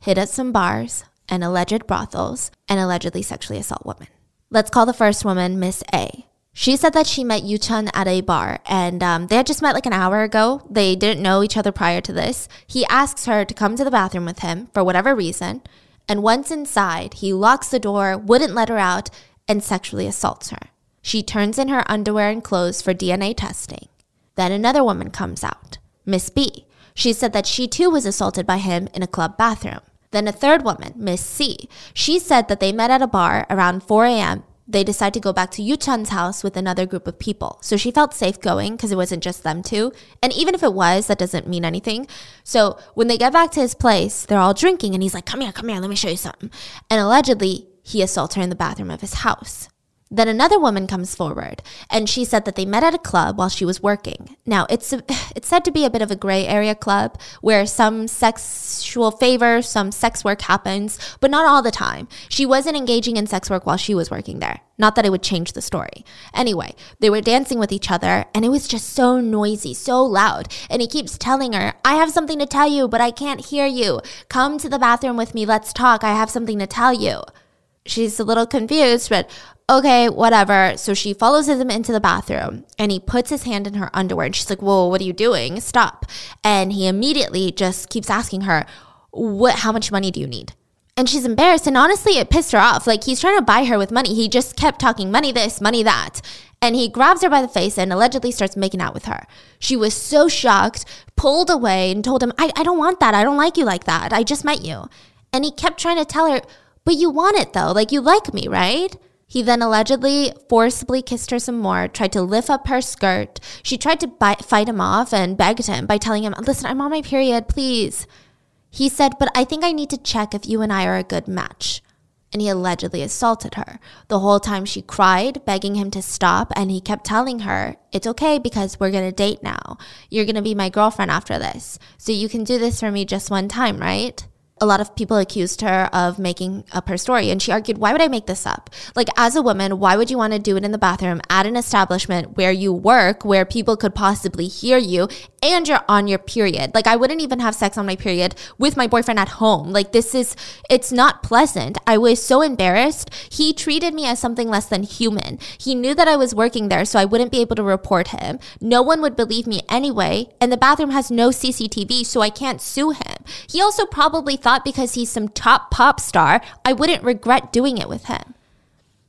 hit at some bars, and alleged brothels, and allegedly sexually assault women. Let's call the first woman Miss A. She said that she met Yuchun at a bar and um, they had just met like an hour ago. They didn't know each other prior to this. He asks her to come to the bathroom with him for whatever reason. And once inside, he locks the door, wouldn't let her out, and sexually assaults her. She turns in her underwear and clothes for DNA testing. Then another woman comes out, Miss B. She said that she too was assaulted by him in a club bathroom. Then a third woman, Miss C, she said that they met at a bar around 4 a.m. They decided to go back to Yuchun's house with another group of people. So she felt safe going because it wasn't just them two. And even if it was, that doesn't mean anything. So when they get back to his place, they're all drinking and he's like, come here, come here, let me show you something. And allegedly, he assaults her in the bathroom of his house. Then another woman comes forward and she said that they met at a club while she was working. Now, it's a, it's said to be a bit of a gray area club where some sexual favor, some sex work happens, but not all the time. She wasn't engaging in sex work while she was working there. Not that it would change the story. Anyway, they were dancing with each other and it was just so noisy, so loud. And he keeps telling her, I have something to tell you, but I can't hear you. Come to the bathroom with me. Let's talk. I have something to tell you she's a little confused, but okay, whatever. So she follows him into the bathroom and he puts his hand in her underwear and she's like, Whoa, what are you doing? Stop. And he immediately just keeps asking her, What how much money do you need? And she's embarrassed. And honestly, it pissed her off. Like he's trying to buy her with money. He just kept talking money this, money that. And he grabs her by the face and allegedly starts making out with her. She was so shocked, pulled away, and told him, I, I don't want that. I don't like you like that. I just met you. And he kept trying to tell her, But you want it though. Like you like me, right? He then allegedly forcibly kissed her some more, tried to lift up her skirt. She tried to bite, fight him off and begged him by telling him, Listen, I'm on my period, please. He said, But I think I need to check if you and I are a good match. And he allegedly assaulted her. The whole time she cried, begging him to stop, and he kept telling her, It's okay because we're gonna date now. You're gonna be my girlfriend after this. So you can do this for me just one time, right? A lot of people accused her of making up her story. And she argued, why would I make this up? Like, as a woman, why would you want to do it in the bathroom at an establishment where you work, where people could possibly hear you, and you're on your period? Like, I wouldn't even have sex on my period with my boyfriend at home. Like, this is, it's not pleasant. I was so embarrassed. He treated me as something less than human. He knew that I was working there, so I wouldn't be able to report him. No one would believe me anyway. And the bathroom has no CCTV, so I can't sue him. He also probably thought because he's some top pop star, I wouldn't regret doing it with him.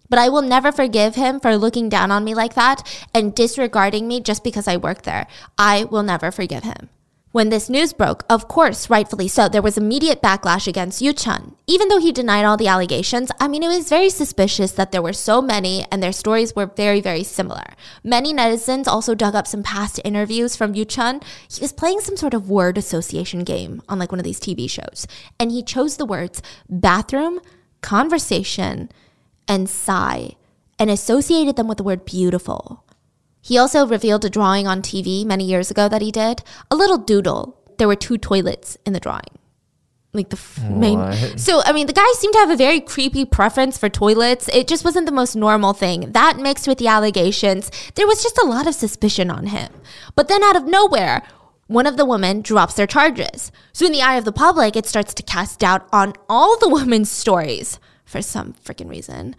But I will never forgive him for looking down on me like that and disregarding me just because I work there. I will never forgive him. When this news broke, of course, rightfully so, there was immediate backlash against Yu Chun. Even though he denied all the allegations, I mean, it was very suspicious that there were so many and their stories were very, very similar. Many netizens also dug up some past interviews from Yu Chun. He was playing some sort of word association game on like one of these TV shows, and he chose the words bathroom, conversation, and sigh and associated them with the word beautiful. He also revealed a drawing on TV many years ago that he did, a little doodle. There were two toilets in the drawing. Like the f- main. So, I mean, the guy seemed to have a very creepy preference for toilets. It just wasn't the most normal thing. That mixed with the allegations, there was just a lot of suspicion on him. But then out of nowhere, one of the women drops their charges. So, in the eye of the public, it starts to cast doubt on all the women's stories for some freaking reason.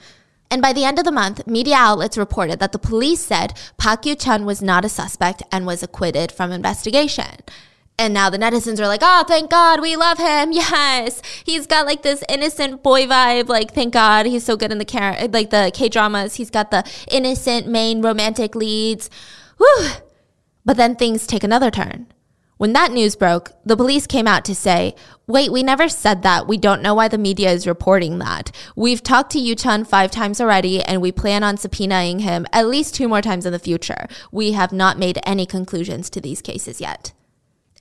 And by the end of the month, media outlets reported that the police said Park Yu Chun was not a suspect and was acquitted from investigation. And now the netizens are like, oh, thank God, we love him. Yes. He's got like this innocent boy vibe. Like, thank God he's so good in the car- like the K dramas. He's got the innocent main romantic leads. Whew. But then things take another turn. When that news broke, the police came out to say, wait, we never said that. We don't know why the media is reporting that. We've talked to Yu Chun five times already, and we plan on subpoenaing him at least two more times in the future. We have not made any conclusions to these cases yet.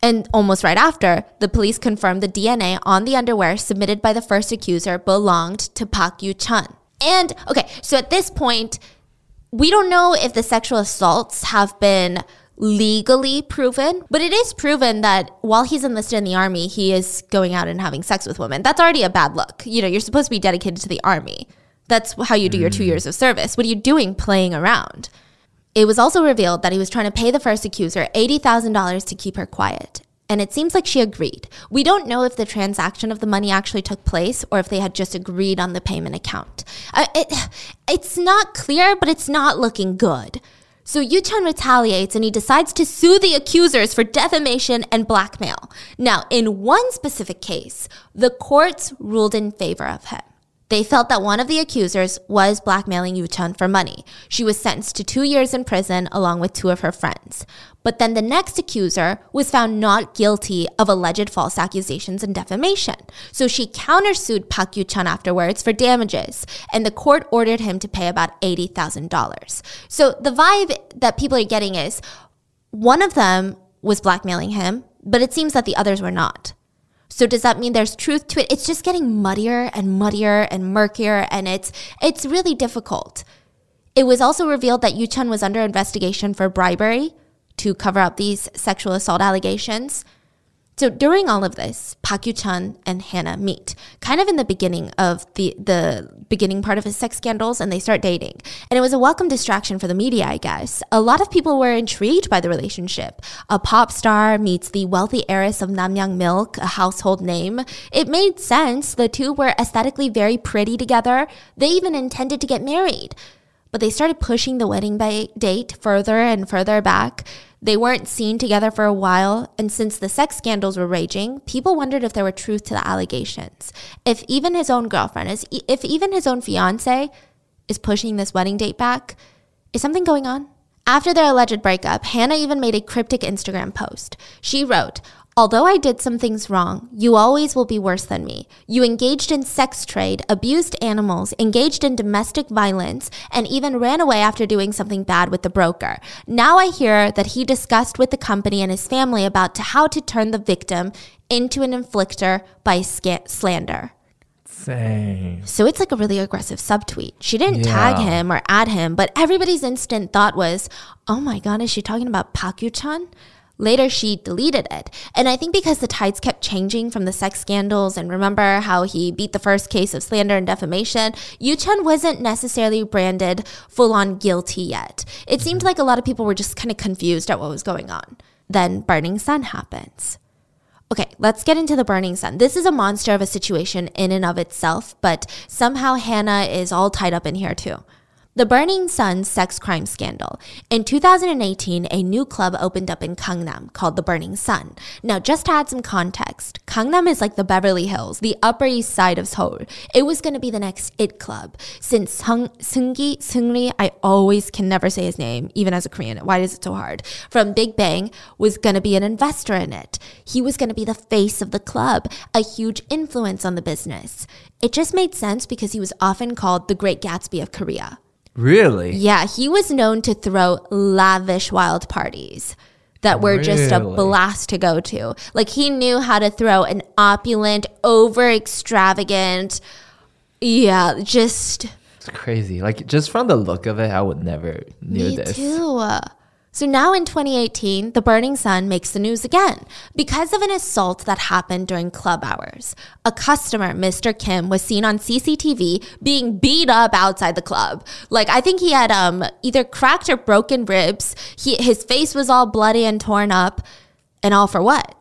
And almost right after, the police confirmed the DNA on the underwear submitted by the first accuser belonged to Park Yu Chun. And okay, so at this point, we don't know if the sexual assaults have been legally proven, but it is proven that while he's enlisted in the army, he is going out and having sex with women. That's already a bad look. You know, you're supposed to be dedicated to the army. That's how you do your two mm. years of service. What are you doing playing around? It was also revealed that he was trying to pay the first accuser $80,000 to keep her quiet. And it seems like she agreed. We don't know if the transaction of the money actually took place or if they had just agreed on the payment account. Uh, it, it's not clear, but it's not looking good. So Yu Chun retaliates and he decides to sue the accusers for defamation and blackmail. Now, in one specific case, the courts ruled in favor of him. They felt that one of the accusers was blackmailing Yu Chun for money. She was sentenced to two years in prison along with two of her friends. But then the next accuser was found not guilty of alleged false accusations and defamation. So she countersued Park Yu Chun afterwards for damages, and the court ordered him to pay about $80,000. So the vibe that people are getting is one of them was blackmailing him, but it seems that the others were not. So does that mean there's truth to it? It's just getting muddier and muddier and murkier and it's it's really difficult. It was also revealed that Yu Chun was under investigation for bribery to cover up these sexual assault allegations. So during all of this, Park Yu Chun and Hannah meet, kind of in the beginning of the the beginning part of his sex scandals, and they start dating. And it was a welcome distraction for the media, I guess. A lot of people were intrigued by the relationship. A pop star meets the wealthy heiress of Namyang Milk, a household name. It made sense. The two were aesthetically very pretty together. They even intended to get married. But they started pushing the wedding date further and further back. They weren't seen together for a while, and since the sex scandals were raging, people wondered if there were truth to the allegations. If even his own girlfriend, is, if even his own fiance is pushing this wedding date back, is something going on? After their alleged breakup, Hannah even made a cryptic Instagram post. She wrote, Although I did some things wrong, you always will be worse than me. You engaged in sex trade, abused animals, engaged in domestic violence, and even ran away after doing something bad with the broker. Now I hear that he discussed with the company and his family about to how to turn the victim into an inflictor by slander. Same. So it's like a really aggressive subtweet. She didn't yeah. tag him or add him, but everybody's instant thought was, oh my God, is she talking about Chun? Later, she deleted it. And I think because the tides kept changing from the sex scandals, and remember how he beat the first case of slander and defamation, Yu Chun wasn't necessarily branded full on guilty yet. It seemed mm-hmm. like a lot of people were just kind of confused at what was going on. Then Burning Sun happens. Okay, let's get into the Burning Sun. This is a monster of a situation in and of itself, but somehow Hannah is all tied up in here too. The Burning Sun sex crime scandal. In 2018, a new club opened up in Gangnam called the Burning Sun. Now, just to add some context, Gangnam is like the Beverly Hills, the Upper East Side of Seoul. It was going to be the next it club. Since Sung, Seungri, I always can never say his name, even as a Korean. Why is it so hard? From Big Bang, was going to be an investor in it. He was going to be the face of the club, a huge influence on the business. It just made sense because he was often called the Great Gatsby of Korea. Really? Yeah, he was known to throw lavish wild parties that were just a blast to go to. Like he knew how to throw an opulent, over extravagant, yeah, just It's crazy. Like just from the look of it, I would never knew me this. too. So now in 2018, the Burning Sun makes the news again because of an assault that happened during club hours. A customer, Mr. Kim, was seen on CCTV being beat up outside the club. Like I think he had um either cracked or broken ribs. He his face was all bloody and torn up, and all for what?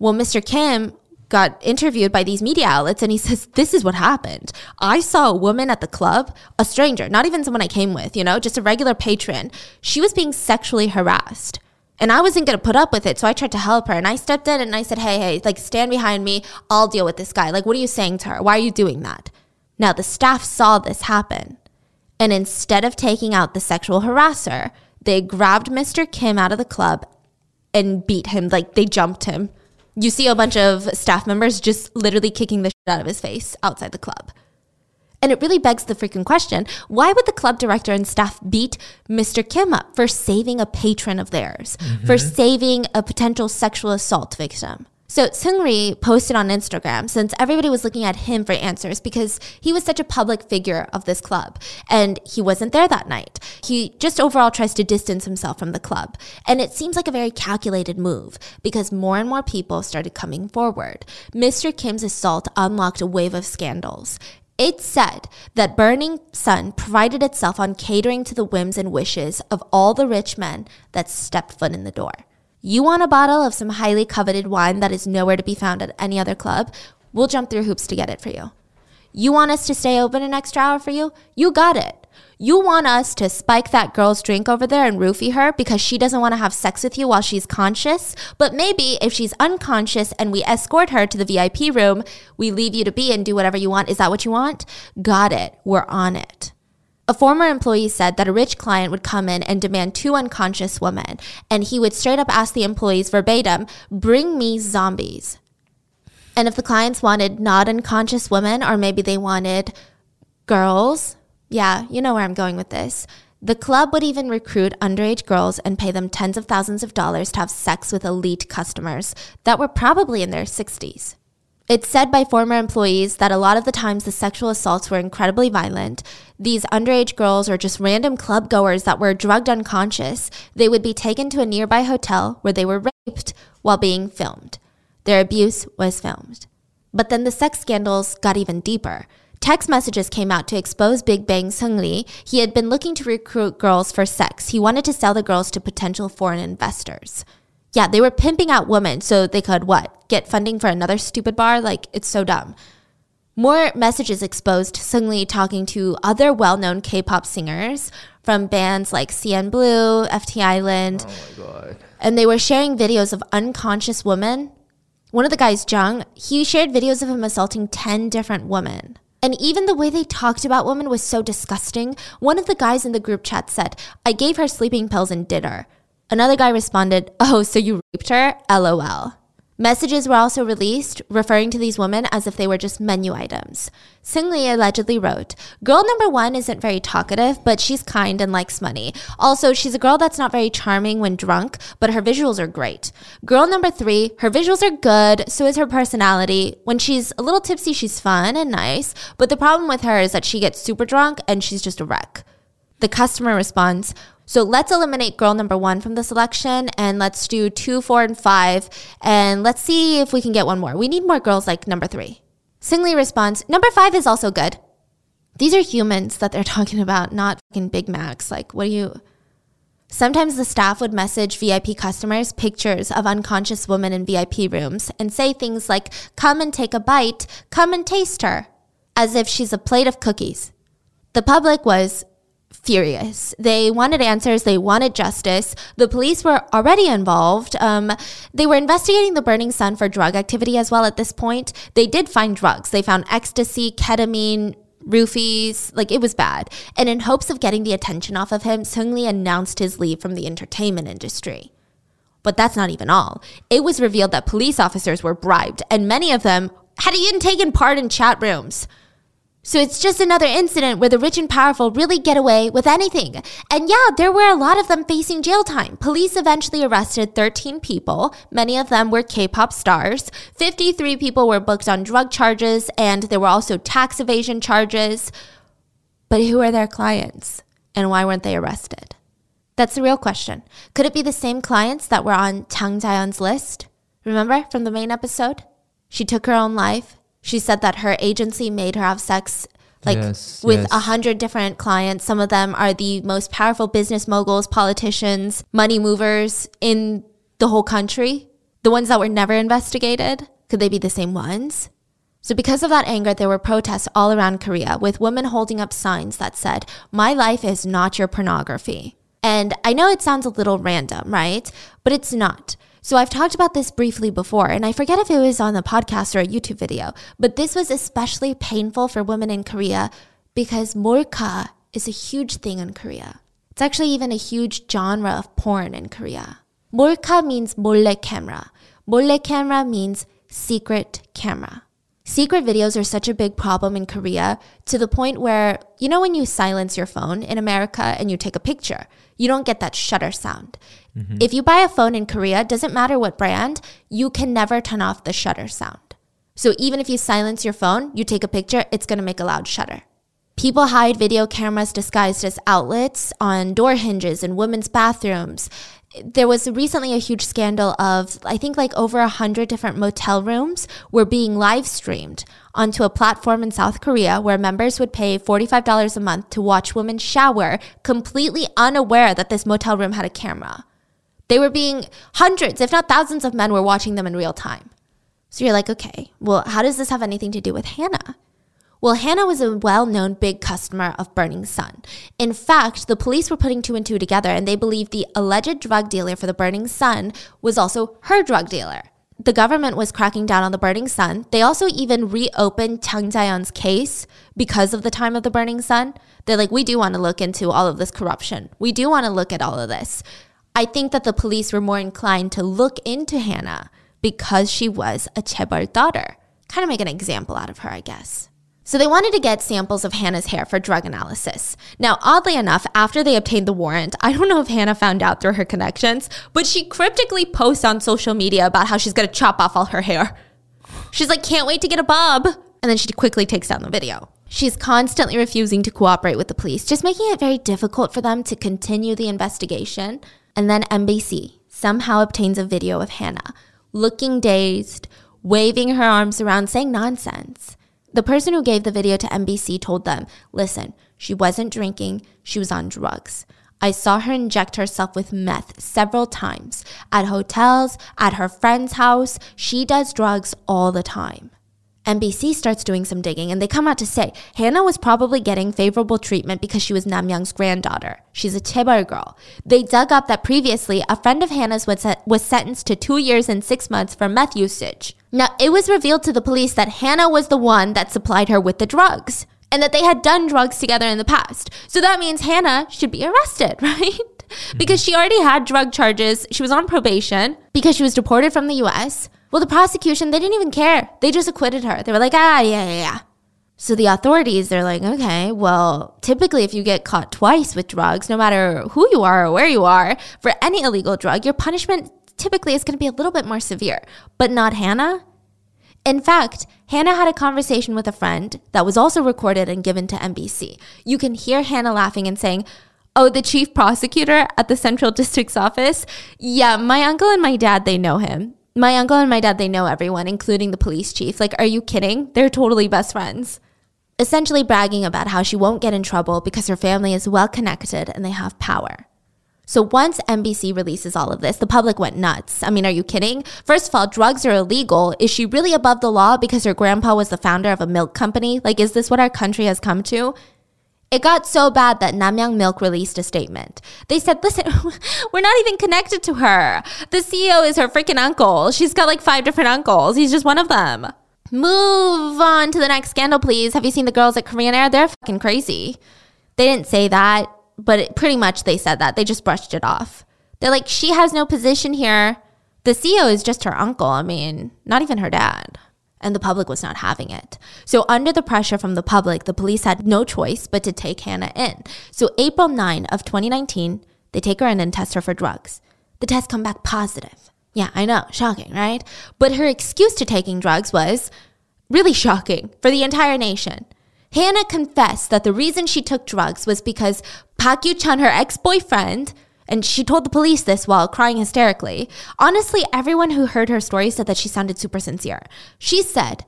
Well, Mr. Kim got interviewed by these media outlets and he says, This is what happened. I saw a woman at the club, a stranger, not even someone I came with, you know, just a regular patron. She was being sexually harassed. And I wasn't going to put up with it. So I tried to help her. And I stepped in and I said, Hey, hey, like stand behind me. I'll deal with this guy. Like, what are you saying to her? Why are you doing that? Now, the staff saw this happen. And instead of taking out the sexual harasser, they grabbed Mr. Kim out of the club and beat him. Like they jumped him. You see a bunch of staff members just literally kicking the shit out of his face outside the club. And it really begs the freaking question why would the club director and staff beat Mr. Kim up for saving a patron of theirs, for mm-hmm. saving a potential sexual assault victim? So Seungri posted on Instagram since everybody was looking at him for answers because he was such a public figure of this club and he wasn't there that night. He just overall tries to distance himself from the club. And it seems like a very calculated move because more and more people started coming forward. Mr. Kim's assault unlocked a wave of scandals. It said that Burning Sun provided itself on catering to the whims and wishes of all the rich men that stepped foot in the door. You want a bottle of some highly coveted wine that is nowhere to be found at any other club? We'll jump through hoops to get it for you. You want us to stay open an extra hour for you? You got it. You want us to spike that girl's drink over there and roofie her because she doesn't want to have sex with you while she's conscious? But maybe if she's unconscious and we escort her to the VIP room, we leave you to be and do whatever you want. Is that what you want? Got it. We're on it. A former employee said that a rich client would come in and demand two unconscious women, and he would straight up ask the employees verbatim, Bring me zombies. And if the clients wanted not unconscious women, or maybe they wanted girls, yeah, you know where I'm going with this. The club would even recruit underage girls and pay them tens of thousands of dollars to have sex with elite customers that were probably in their 60s. It's said by former employees that a lot of the times the sexual assaults were incredibly violent. These underage girls or just random club goers that were drugged unconscious, they would be taken to a nearby hotel where they were raped while being filmed. Their abuse was filmed. But then the sex scandals got even deeper. Text messages came out to expose Big Bang Seungri. He had been looking to recruit girls for sex. He wanted to sell the girls to potential foreign investors. Yeah, they were pimping out women so they could what? Get funding for another stupid bar? Like, it's so dumb. More messages exposed Seungri talking to other well known K pop singers from bands like CN Blue, FT Island, Oh my god. and they were sharing videos of unconscious women. One of the guys, Jung, he shared videos of him assaulting 10 different women. And even the way they talked about women was so disgusting. One of the guys in the group chat said, I gave her sleeping pills and did her. Another guy responded, Oh, so you raped her? LOL. Messages were also released referring to these women as if they were just menu items. Seungri allegedly wrote, Girl number one isn't very talkative, but she's kind and likes money. Also, she's a girl that's not very charming when drunk, but her visuals are great. Girl number three, her visuals are good, so is her personality. When she's a little tipsy, she's fun and nice, but the problem with her is that she gets super drunk and she's just a wreck. The customer responds, so let's eliminate girl number one from the selection and let's do two, four, and five. And let's see if we can get one more. We need more girls like number three. Seungri responds, number five is also good. These are humans that they're talking about, not fucking Big Macs. Like, what do you. Sometimes the staff would message VIP customers pictures of unconscious women in VIP rooms and say things like, come and take a bite, come and taste her, as if she's a plate of cookies. The public was furious. They wanted answers, they wanted justice. The police were already involved. Um, they were investigating the Burning Sun for drug activity as well at this point. They did find drugs. They found ecstasy, ketamine, roofies, like it was bad. And in hopes of getting the attention off of him, Seung announced his leave from the entertainment industry. But that's not even all. It was revealed that police officers were bribed, and many of them had even taken part in chat rooms. So it's just another incident where the rich and powerful really get away with anything. And yeah, there were a lot of them facing jail time. Police eventually arrested 13 people. Many of them were K pop stars. 53 people were booked on drug charges, and there were also tax evasion charges. But who are their clients? And why weren't they arrested? That's the real question. Could it be the same clients that were on Chang Jaeyeon's list? Remember from the main episode? She took her own life she said that her agency made her have sex like yes, with a yes. hundred different clients. Some of them are the most powerful business moguls, politicians, money movers in the whole country. The ones that were never investigated. Could they be the same ones? So, because of that anger, there were protests all around Korea with women holding up signs that said, My life is not your pornography. And I know it sounds a little random, right? But it's not. So I've talked about this briefly before, and I forget if it was on the podcast or a YouTube video, but this was especially painful for women in Korea because molka is a huge thing in Korea. It's actually even a huge genre of porn in Korea. Molka means mole camera. Mole camera means secret camera. Secret videos are such a big problem in Korea to the point where, you know, when you silence your phone in America and you take a picture, you don't get that shutter sound. Mm-hmm. If you buy a phone in Korea, doesn't matter what brand, you can never turn off the shutter sound. So even if you silence your phone, you take a picture, it's going to make a loud shutter. People hide video cameras disguised as outlets on door hinges in women's bathrooms there was recently a huge scandal of I think like over a hundred different motel rooms were being live streamed onto a platform in South Korea where members would pay $45 a month to watch women shower completely unaware that this motel room had a camera. They were being hundreds, if not thousands of men were watching them in real time. So you're like, okay, well, how does this have anything to do with Hannah? Well, Hannah was a well known big customer of Burning Sun. In fact, the police were putting two and two together and they believed the alleged drug dealer for the Burning Sun was also her drug dealer. The government was cracking down on the Burning Sun. They also even reopened Chang Jaeyeon's case because of the time of the Burning Sun. They're like, we do want to look into all of this corruption. We do want to look at all of this. I think that the police were more inclined to look into Hannah because she was a chaebol daughter. Kind of make an example out of her, I guess. So they wanted to get samples of Hannah's hair for drug analysis. Now, oddly enough, after they obtained the warrant, I don't know if Hannah found out through her connections, but she cryptically posts on social media about how she's gonna chop off all her hair. She's like, can't wait to get a bob. And then she quickly takes down the video. She's constantly refusing to cooperate with the police, just making it very difficult for them to continue the investigation. And then MBC somehow obtains a video of Hannah looking dazed, waving her arms around, saying nonsense. The person who gave the video to MBC told them, listen, she wasn't drinking, she was on drugs. I saw her inject herself with meth several times at hotels, at her friend's house. She does drugs all the time. MBC starts doing some digging and they come out to say Hannah was probably getting favorable treatment because she was Namyang's granddaughter. She's a chaebol girl. They dug up that previously a friend of Hannah's was, was sentenced to two years and six months for meth usage. Now, it was revealed to the police that Hannah was the one that supplied her with the drugs and that they had done drugs together in the past. So that means Hannah should be arrested, right? because mm-hmm. she already had drug charges. She was on probation because she was deported from the US. Well, the prosecution, they didn't even care. They just acquitted her. They were like, ah, yeah, yeah, yeah. So the authorities, they're like, okay, well, typically if you get caught twice with drugs, no matter who you are or where you are, for any illegal drug, your punishment typically is going to be a little bit more severe. But not Hannah. In fact, Hannah had a conversation with a friend that was also recorded and given to MBC. You can hear Hannah laughing and saying, Oh, the chief prosecutor at the Central District's office? Yeah, my uncle and my dad, they know him my uncle and my dad, they know everyone, including the police chief. Like, are you kidding? They're totally best friends. Essentially bragging about how she won't get in trouble because her family is well connected and they have power. So once MBC releases all of this, the public went nuts. I mean, are you kidding? First of all, drugs are illegal. Is she really above the law because her grandpa was the founder of a milk company? Like, is this what our country has come to? It got so bad that Namyang Milk released a statement. They said, listen, we're not even connected to her. The CEO is her freaking uncle. She's got like five different uncles. He's just one of them. Move on to the next scandal, please. Have you seen the girls at Korean Air? They're fucking crazy. They didn't say that, but it, pretty much they said that. They just brushed it off. They're like, she has no position here. The CEO is just her uncle. I mean, not even her dad and the public was not having it. So, under the pressure from the public, the police had no choice but to take Hannah in. So, April 9 of 2019, they take her in and test her for drugs. The tests come back positive. Yeah, I know, shocking, right? But her excuse to taking drugs was really shocking for the entire nation. Hannah confessed that the reason she took drugs was because Park Yu Chun, her ex boyfriend, and she told the police this while crying hysterically. Honestly, everyone who heard her story said that she sounded super sincere. She said,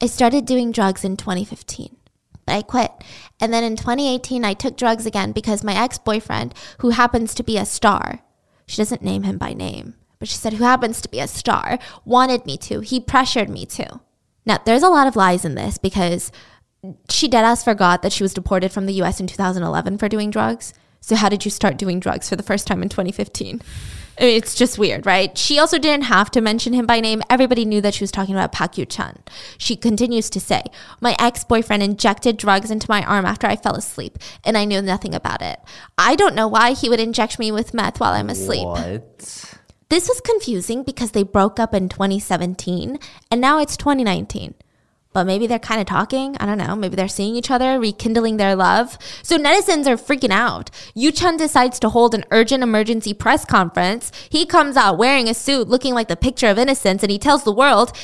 I started doing drugs in 2015, but I quit. And then in 2018, I took drugs again because my ex boyfriend, who happens to be a star, she doesn't name him by name, but she said, who happens to be a star, wanted me to. He pressured me to. Now, there's a lot of lies in this because she deadass forgot that she was deported from the US in 2011 for doing drugs. So, how did you start doing drugs for the first time in 2015? I mean, it's just weird, right? She also didn't have to mention him by name. Everybody knew that she was talking about Park Yu Chun. She continues to say, My ex boyfriend injected drugs into my arm after I fell asleep, and I knew nothing about it. I don't know why he would inject me with meth while I'm asleep. What? This was confusing because they broke up in 2017, and now it's 2019 but maybe they're kind of talking. I don't know. Maybe they're seeing each other, rekindling their love. So netizens are freaking out. Yu Chun decides to hold an urgent emergency press conference. He comes out wearing a suit, looking like the picture of innocence, and he tells the world,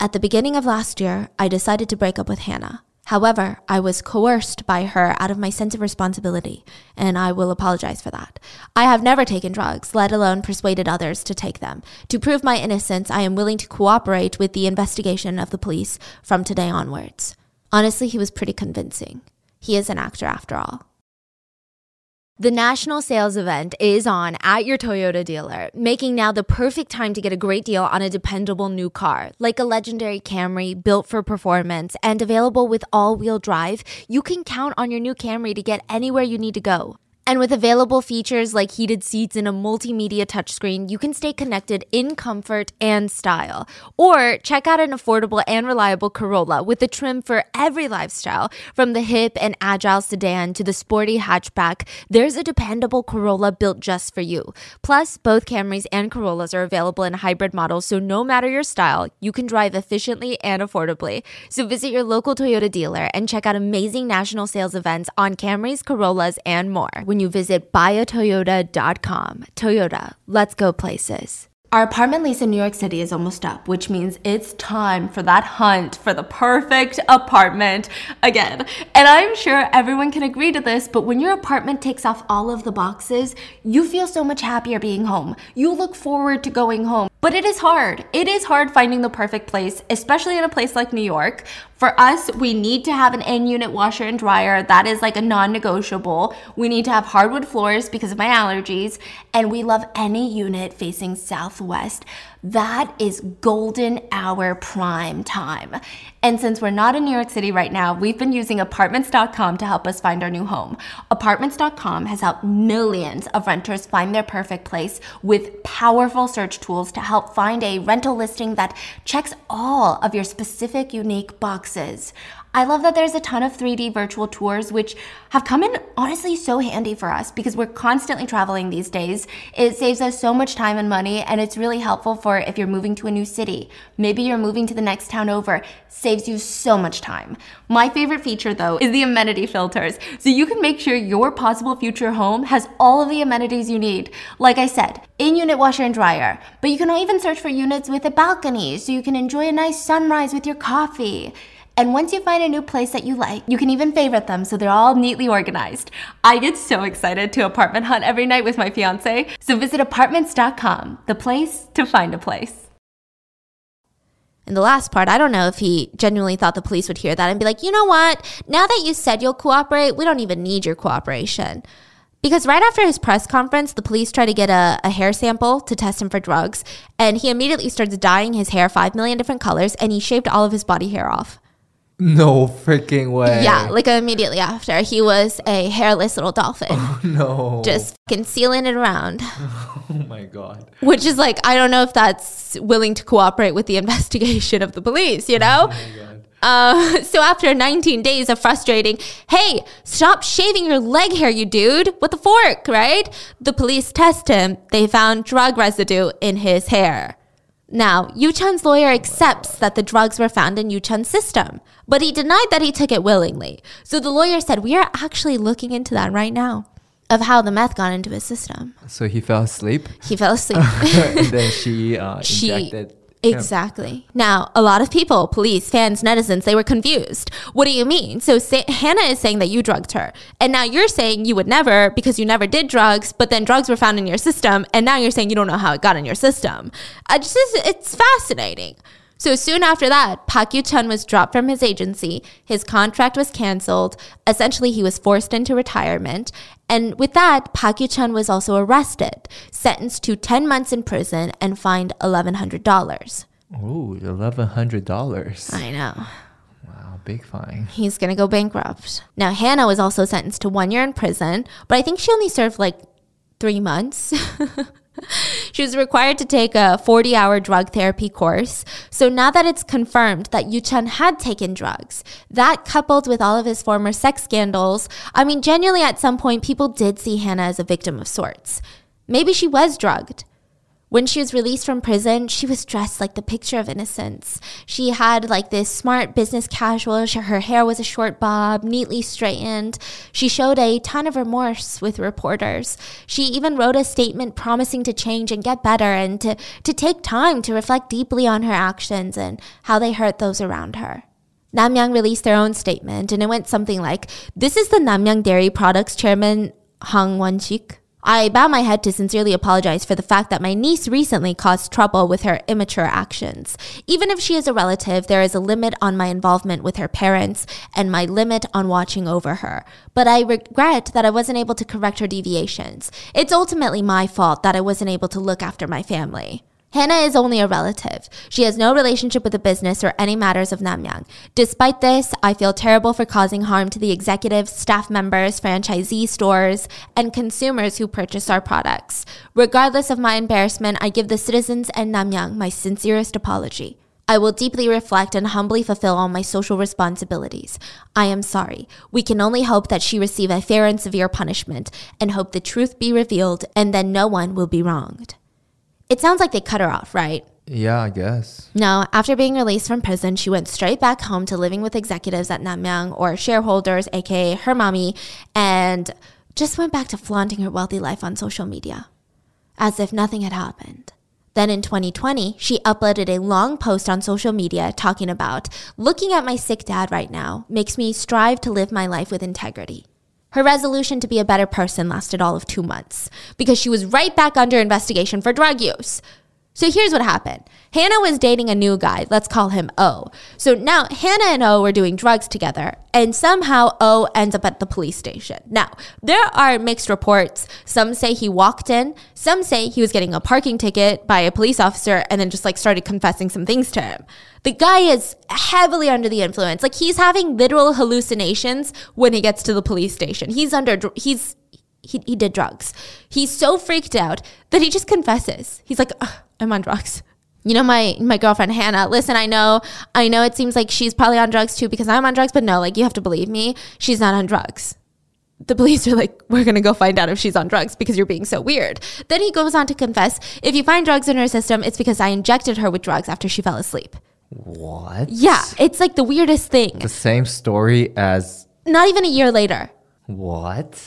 At the beginning of last year, I decided to break up with Hannah. However, I was coerced by her out of my sense of responsibility, and I will apologize for that. I have never taken drugs, let alone persuaded others to take them. To prove my innocence, I am willing to cooperate with the investigation of the police from today onwards. Honestly, he was pretty convincing. He is an actor after all. The national sales event is on at your Toyota dealer, making now the perfect time to get a great deal on a dependable new car. Like a legendary Camry built for performance and available with all wheel drive, you can count on your new Camry to get anywhere you need to go. And with available features like heated seats and a multimedia touchscreen, you can stay connected in comfort and style. Or check out an affordable and reliable Corolla with a trim for every lifestyle. From the hip and agile sedan to the sporty hatchback, there's a dependable Corolla built just for you. Plus, both Camrys and Corollas are available in hybrid models, so no matter your style, you can drive efficiently and affordably. So visit your local Toyota dealer and check out amazing national sales events on Camrys, Corollas, and more when you visit buyatoyota.com. Toyota, let's go places. Our apartment lease in New York City is almost up, which means it's time for that hunt for the perfect apartment again. And I'm sure everyone can agree to this, but when your apartment takes off all of the boxes, you feel so much happier being home. You look forward to going home. But it is hard. It is hard finding the perfect place, especially in a place like New York. For us, we need to have an in unit washer and dryer. That is like a non negotiable. We need to have hardwood floors because of my allergies. And we love any unit facing southwest. That is golden hour prime time. And since we're not in New York City right now, we've been using apartments.com to help us find our new home. Apartments.com has helped millions of renters find their perfect place with powerful search tools to help find a rental listing that checks all of your specific unique boxes. I love that there's a ton of 3D virtual tours, which have come in honestly so handy for us because we're constantly traveling these days. It saves us so much time and money, and it's really helpful for if you're moving to a new city. Maybe you're moving to the next town over, saves you so much time. My favorite feature though is the amenity filters. So you can make sure your possible future home has all of the amenities you need. Like I said, in unit washer and dryer, but you can even search for units with a balcony so you can enjoy a nice sunrise with your coffee. And once you find a new place that you like, you can even favorite them so they're all neatly organized. I get so excited to apartment hunt every night with my fiance. So visit apartments.com, the place to find a place. And the last part, I don't know if he genuinely thought the police would hear that and be like, you know what? Now that you said you'll cooperate, we don't even need your cooperation. Because right after his press conference, the police try to get a, a, hair sample to test him for drugs, and he immediately starts dyeing his hair 5 million different colors and he shaved all of his body hair off. No freaking way. Yeah, like immediately after. He was a hairless little dolphin. Oh, no. Just concealing it around. Oh my god. Which is like, I don't know if that's willing to cooperate with the investigation of the police, you know? Oh Uh, so after 19 days of frustrating, hey, stop shaving your leg hair, you dude, with a fork, right? The police test him. They found drug residue in his hair. Now, Yu Chun's lawyer accepts that the drugs were found in Yu Chun's system, but he denied that he took it willingly. So the lawyer said, We are actually looking into that right now of how the meth got into his system. So he fell asleep. He fell asleep. and then she uh, She- injected. Exactly. Now, a lot of people, police, fans, netizens, they were confused. What do you mean? So say, Hannah is saying that you drugged her. And now you're saying you would never because you never did drugs, but then drugs were found in your system. And now you're saying you don't know how it got in your system. I just, it's fascinating. So soon after that, Park Yu Chun was dropped from his agency. His contract was canceled. Essentially, he was forced into retirement. And with that, Park Yu Chun was also arrested, sentenced to 10 months in prison, and fined $1,100. Ooh, eleven hundred dollars. I know. Wow, big fine. He's going to go bankrupt. Now, Hannah was also sentenced to one year in prison, but I think she only served like three months. she was required to take a 40 hour drug therapy course. So now that it's confirmed that Yu Chun had taken drugs, that coupled with all of his former sex scandals, I mean, genuinely at some point, people did see Hannah as a victim of sorts. Maybe she was drugged. When she was released from prison, she was dressed like the picture of innocence. She had like this smart business casual. Her hair was a short bob, neatly straightened. She showed a ton of remorse with reporters. She even wrote a statement promising to change and get better and to, to take time to reflect deeply on her actions and how they hurt those around her. Namyang released their own statement, and it went something like This is the Namyang Dairy Products Chairman Hong Won-sik. I bow my head to sincerely apologize for the fact that my niece recently caused trouble with her immature actions. Even if she is a relative, there is a limit on my involvement with her parents and my limit on watching over her. But I regret that I wasn't able to correct her deviations. It's ultimately my fault that I wasn't able to look after my family. Hannah is only a relative. She has no relationship with the business or any matters of Namyang. Despite this, I feel terrible for causing harm to the executives, staff members, franchisee stores, and consumers who purchase our products. Regardless of my embarrassment, I give the citizens and Namyang my sincerest apology. I will deeply reflect and humbly fulfill all my social responsibilities. I am sorry. We can only hope that she receive a fair and severe punishment, and hope the truth be revealed, and then no one will be wronged. It sounds like they cut her off, right? Yeah, I guess. No, after being released from prison, she went straight back home to living with executives at Namyang or shareholders, aka her mommy, and just went back to flaunting her wealthy life on social media, as if nothing had happened. Then in 2020, she uploaded a long post on social media talking about looking at my sick dad right now makes me strive to live my life with integrity. Her resolution to be a better person lasted all of two months because she was right back under investigation for drug use. So here's what happened Hannah was dating a new guy, let's call him O. So now Hannah and O were doing drugs together, and somehow O ends up at the police station. Now, there are mixed reports. Some say he walked in, some say he was getting a parking ticket by a police officer and then just like started confessing some things to him. The guy is heavily under the influence. Like he's having literal hallucinations when he gets to the police station. He's under, he's, he, he did drugs. He's so freaked out that he just confesses. He's like, "Ugh, I'm on drugs. You know, my my girlfriend Hannah. Listen, I know, I know. It seems like she's probably on drugs too because I'm on drugs, but no, like you have to believe me, she's not on drugs. The police are like, we're gonna go find out if she's on drugs because you're being so weird. Then he goes on to confess, if you find drugs in her system, it's because I injected her with drugs after she fell asleep. What? Yeah, it's like the weirdest thing. The same story as Not even a year later. what?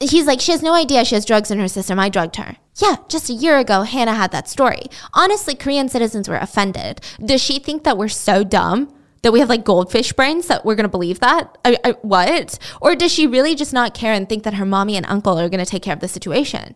he's like, she has no idea she has drugs in her system. I drugged her. Yeah, just a year ago, Hannah had that story. Honestly, Korean citizens were offended. Does she think that we're so dumb that we have like goldfish brains that we're gonna believe that? I, I, what? Or does she really just not care and think that her mommy and uncle are gonna take care of the situation?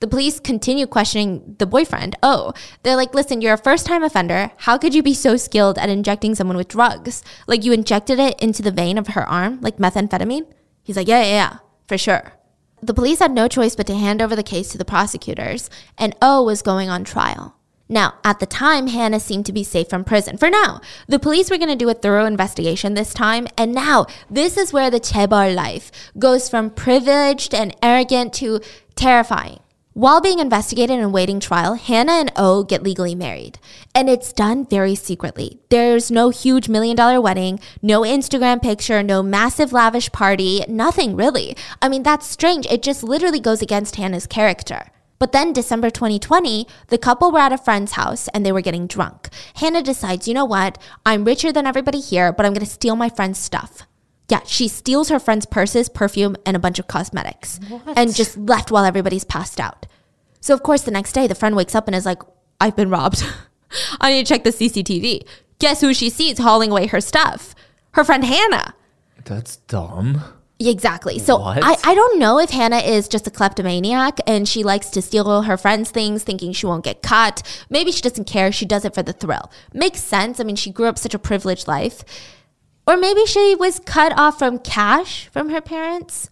The police continue questioning the boyfriend. Oh, they're like, listen, you're a first time offender. How could you be so skilled at injecting someone with drugs? Like you injected it into the vein of her arm, like methamphetamine? He's like, yeah, yeah, yeah, for sure. The police had no choice but to hand over the case to the prosecutors, and O was going on trial. Now, at the time, Hannah seemed to be safe from prison for now. The police were going to do a thorough investigation this time, and now this is where the Chaebol life goes from privileged and arrogant to terrifying. While being investigated and waiting trial, Hannah and O get legally married. And it's done very secretly. There's no huge million dollar wedding, no Instagram picture, no massive lavish party, nothing really. I mean, that's strange. It just literally goes against Hannah's character. But then, December 2020, the couple were at a friend's house and they were getting drunk. Hannah decides, you know what? I'm richer than everybody here, but I'm gonna steal my friend's stuff. Yeah, she steals her friend's purses, perfume, and a bunch of cosmetics What? and just left while everybody's passed out. So, of course, the next day, the friend wakes up and is like, I've been robbed. I need to check the CCTV. Guess who she sees hauling away her stuff? Her friend Hannah. That's dumb. Exactly. So What? I, I don't know if Hannah is just a kleptomaniac and she likes to steal her friends' things thinking she won't get caught. Maybe she doesn't care. She does it for the thrill. Makes sense. I mean, she grew up such a privileged life. Or maybe she was cut off from cash from her parents.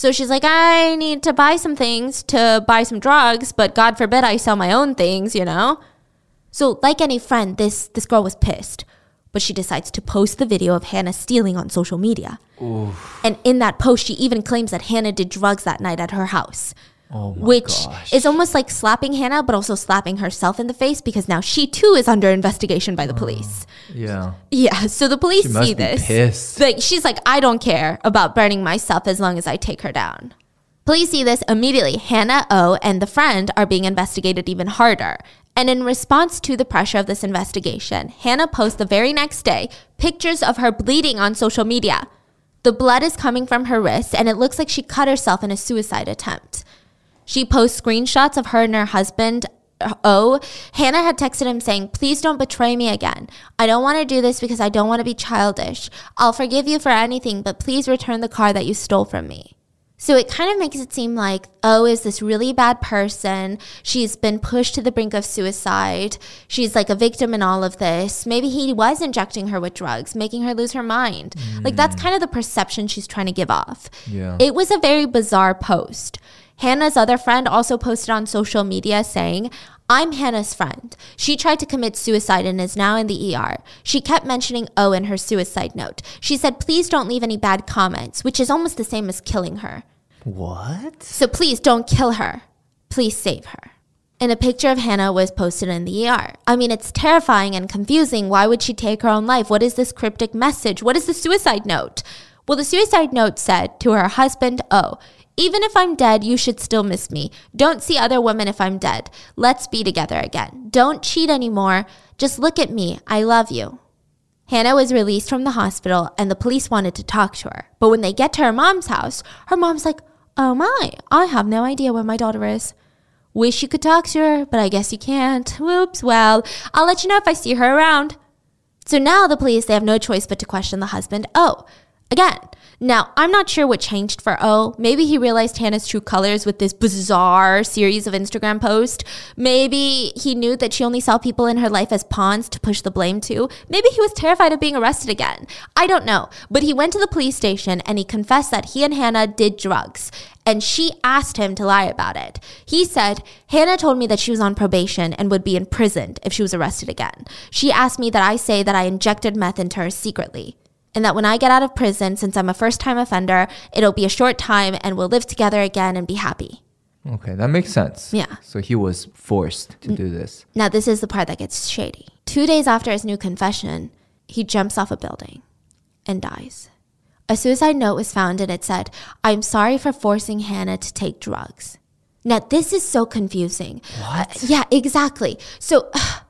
So she's like, I need to buy some things to buy some drugs, but God forbid I sell my own things, you know? So, like any friend, this, this girl was pissed. But she decides to post the video of Hannah stealing on social media. And in that post, she even claims that Hannah did drugs that night at her house. Oh my which gosh. is almost like slapping Hannah, but also slapping herself in the face because now she too is under investigation by the mm. police. Yeah. Yeah, so the police see this. pissed. Like she's like, I don't care about burning myself as long as I take her down. Police see this immediately. Hannah O and the friend are being investigated even harder. And in response to the pressure of this investigation, Hannah posts the very next day pictures of her bleeding on social media. The blood is coming from her wrist, and it looks like she cut herself in a suicide attempt. She posts screenshots of her and her husband. Oh, Hannah had texted him saying, Please don't betray me again. I don't want to do this because I don't want to be childish. I'll forgive you for anything, but please return the car that you stole from me. So it kind of makes it seem like O is this really bad person. She's been pushed to the brink of suicide. She's like a victim in all of this. Maybe he was injecting her with drugs, making her lose her mind. Like that's mm. kind of the perception she's trying to give off. Yeah. It was a very bizarre post. Hannah's other friend also posted on social media saying, I'm Hannah's friend. She tried to commit suicide and is now in the ER. She kept mentioning O in her suicide note. She said, please don't leave any bad comments, which is almost the same as killing her. What? So please don't kill her. Please save her. And a picture of Hannah was posted in the ER. I mean, it's terrifying and confusing. Why would she take her own life? What is this cryptic message? What is the suicide note? Well, the suicide note said to her husband, Oh, even if I'm dead, you should still miss me. Don't see other women if I'm dead. Let's be together again. Don't cheat anymore. Just look at me. I love you. Hannah was released from the hospital and the police wanted to talk to her. But when they get to her mom's house, her mom's like, Oh my, I have no idea where my daughter is. Wish you could talk to her, but I guess you can't. Whoops, well, I'll let you know if I see her around. So now the police, they have no choice but to question the husband. Oh, again. Now, I'm not sure what changed for O. Maybe he realized Hannah's true colors with this bizarre series of Instagram posts. Maybe he knew that she only saw people in her life as pawns to push the blame to. Maybe he was terrified of being arrested again. I don't know. But he went to the police station and he confessed that he and Hannah did drugs. And she asked him to lie about it. He said, Hannah told me that she was on probation and would be imprisoned if she was arrested again. She asked me that I say that I injected meth into her secretly and that when I get out of prison, since I'm a first time offender, it'll be a short time and we'll live together again and be happy. Okay, that makes sense. Yeah. So he was forced to do this. Now, this is the part that gets shady. Two days after his new confession, he jumps off a building and dies. A suicide note was found and it said, I'm sorry for forcing Hannah to take drugs. Now, this is so confusing. What? Uh, yeah, exactly. So,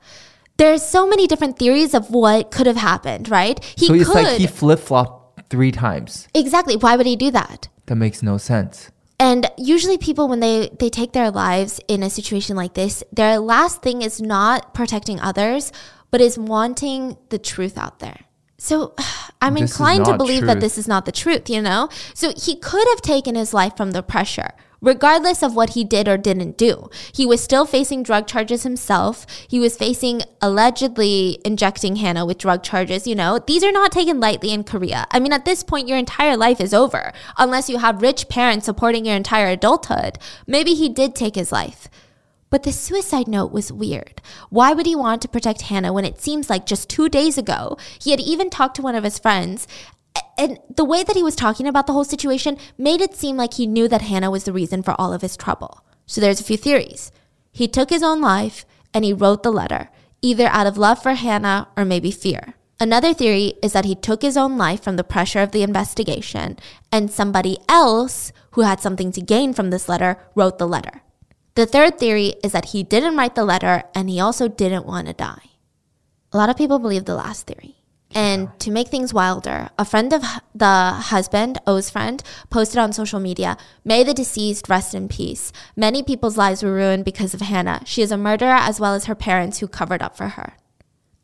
there's so many different theories of what could have happened, right? He so it's could. like he flip flopped three times. exactly. Why would he do that? That makes no sense. And usually people when they they take their lives in a situation like this, their last thing is not protecting others, but is wanting the truth out there. So I'm This inclined to believe that this is not the truth, you know? So he could have taken his life from the pressure. Regardless of what he did or didn't do, he was still facing drug charges himself. He was facing allegedly injecting Hannah with drug charges. You know, these are not taken lightly in Korea. I mean, at this point, your entire life is over unless you have rich parents supporting your entire adulthood. Maybe he did take his life. But the suicide note was weird. Why would he want to protect Hannah when it seems like just two days ago he had even talked to one of his friends? And the way that he was talking about the whole situation made it seem like he knew that Hannah was the reason for all of his trouble. So there's a few theories. He took his own life and he wrote the letter, either out of love for Hannah or maybe fear. Another theory is that he took his own life from the pressure of the investigation, and somebody else who had something to gain from this letter wrote the letter. The third theory is that he didn't write the letter and he also didn't want to die. A lot of people believe the last theory. And to make things wilder, a friend of the husband, O's friend, posted on social media, May the deceased rest in peace. Many people's lives were ruined because of Hannah. She is a murderer as well as her parents who covered up for her.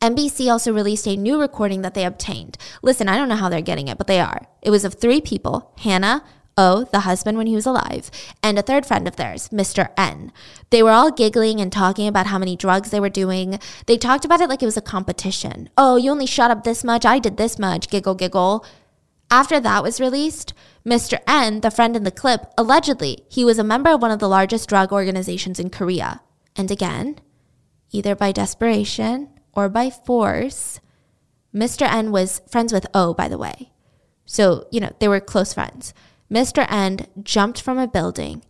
MBC also released a new recording that they obtained. Listen, I don't know how they're getting it, but they are. It was of three people Hannah, O, the husband when he was alive, and a third friend of theirs, Mr. N. They were all giggling and talking about how many drugs they were doing. They talked about it like it was a competition. Oh, you only shot up this much, I did this much, giggle, giggle. After that was released, Mr. N, the friend in the clip, allegedly he was a member of one of the largest drug organizations in Korea. And again, either by desperation or by force, Mr. N was friends with O, by the way. So, you know, they were close friends. Mr. N jumped from a building